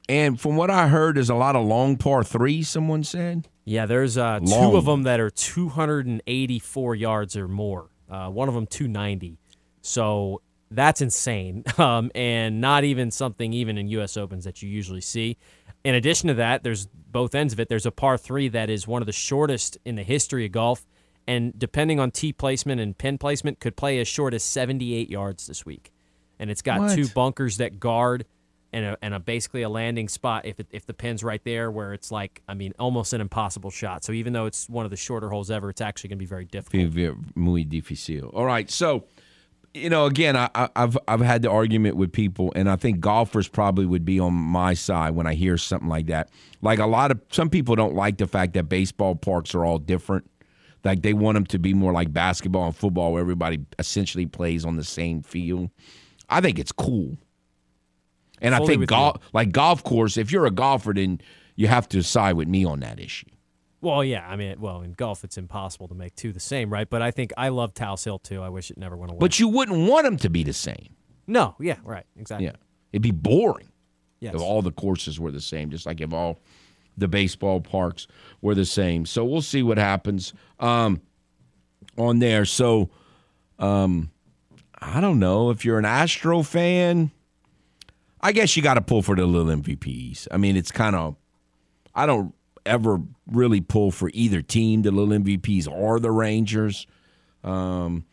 And from what I heard, there's a lot of long par threes. Someone said. Yeah, there's uh, two of them that are 284 yards or more. Uh, one of them 290. So that's insane, *laughs* um, and not even something even in U.S. Opens that you usually see. In addition to that, there's both ends of it. There's a par three that is one of the shortest in the history of golf, and depending on tee placement and pin placement, could play as short as 78 yards this week. And it's got What? two bunkers that guard and a, and a basically a landing spot if it, if the pin's right there where it's like I mean almost an impossible shot. So even though it's one of the shorter holes ever, it's actually going to be very difficult. Muy difícil. All right, so you know, again, I, I've I've had the argument with people, and I think golfers probably would be on my side when I hear something like that. Like a lot of some people don't like the fact that baseball parks are all different. Like they want them to be more like basketball and football, where everybody essentially plays on the same field. I think it's cool, and I think golf, like golf course, if you're a golfer, then you have to side with me on that issue. Well, yeah, I mean, well, in golf it's impossible to make two the same, right? But I think I love Tal's Hill too. I wish it never went away. But you wouldn't want them to be the same. no, yeah, right, exactly. Yeah, it'd be boring. Yes. if all the courses were the same, just like if all the baseball parks were the same. So we'll see what happens um, on there. So um, I don't know if you're an Astro fan. I guess you got to pull for the little MVPs. I mean, it's kind of I don't ever really pull for either team, the little MVPs or the Rangers. Um,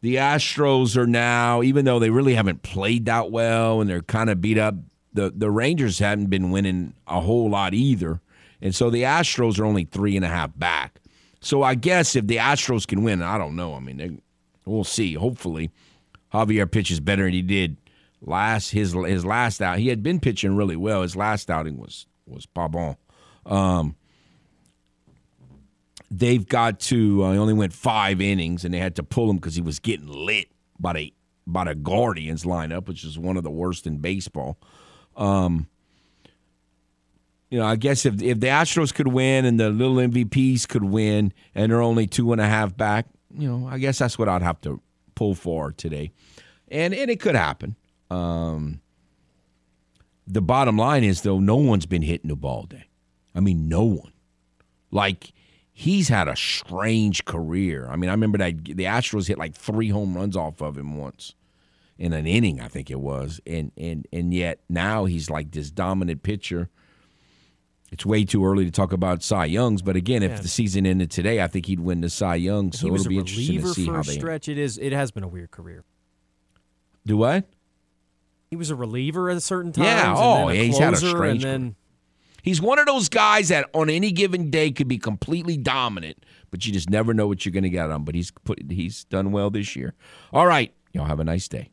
the Astros are now, even though they really haven't played that well and they're kind of beat up, the, the Rangers haven't been winning a whole lot either. And so the Astros are only three and a half back. So I guess if the Astros can win, I don't know. I mean, they, we'll see. Hopefully, Javier pitches better than he did last his his last out. He had been pitching really well. His last outing was was pas bon. Um, they've got to. Uh, he only went five innings, and they had to pull him because he was getting lit by the by the Guardians lineup, which is one of the worst in baseball. Um, you know, I guess if if the Astros could win and the little MVPs could win, and they're only two and a half back, you know, I guess that's what I'd have to pull for today, and and it could happen. Um, the bottom line is though, no one's been hitting the ball day. I mean, no one. Like he's had a strange career. I mean, I remember that the Astros hit like three home runs off of him once in an inning, I think it was, and and and yet now he's like this dominant pitcher. It's way too early to talk about Cy Youngs, but again, if the season ended today, I think he'd win the Cy Young. So it'll be interesting to see how they stretch. It is. It has been a weird career. do what. He was a reliever at a certain times. Yeah, oh, yeah, he's had a strange And then He's one of those guys that on any given day could be completely dominant, but you just never know what you're going to get on. him. But he's put he's done well this year. All right, y'all have a nice day.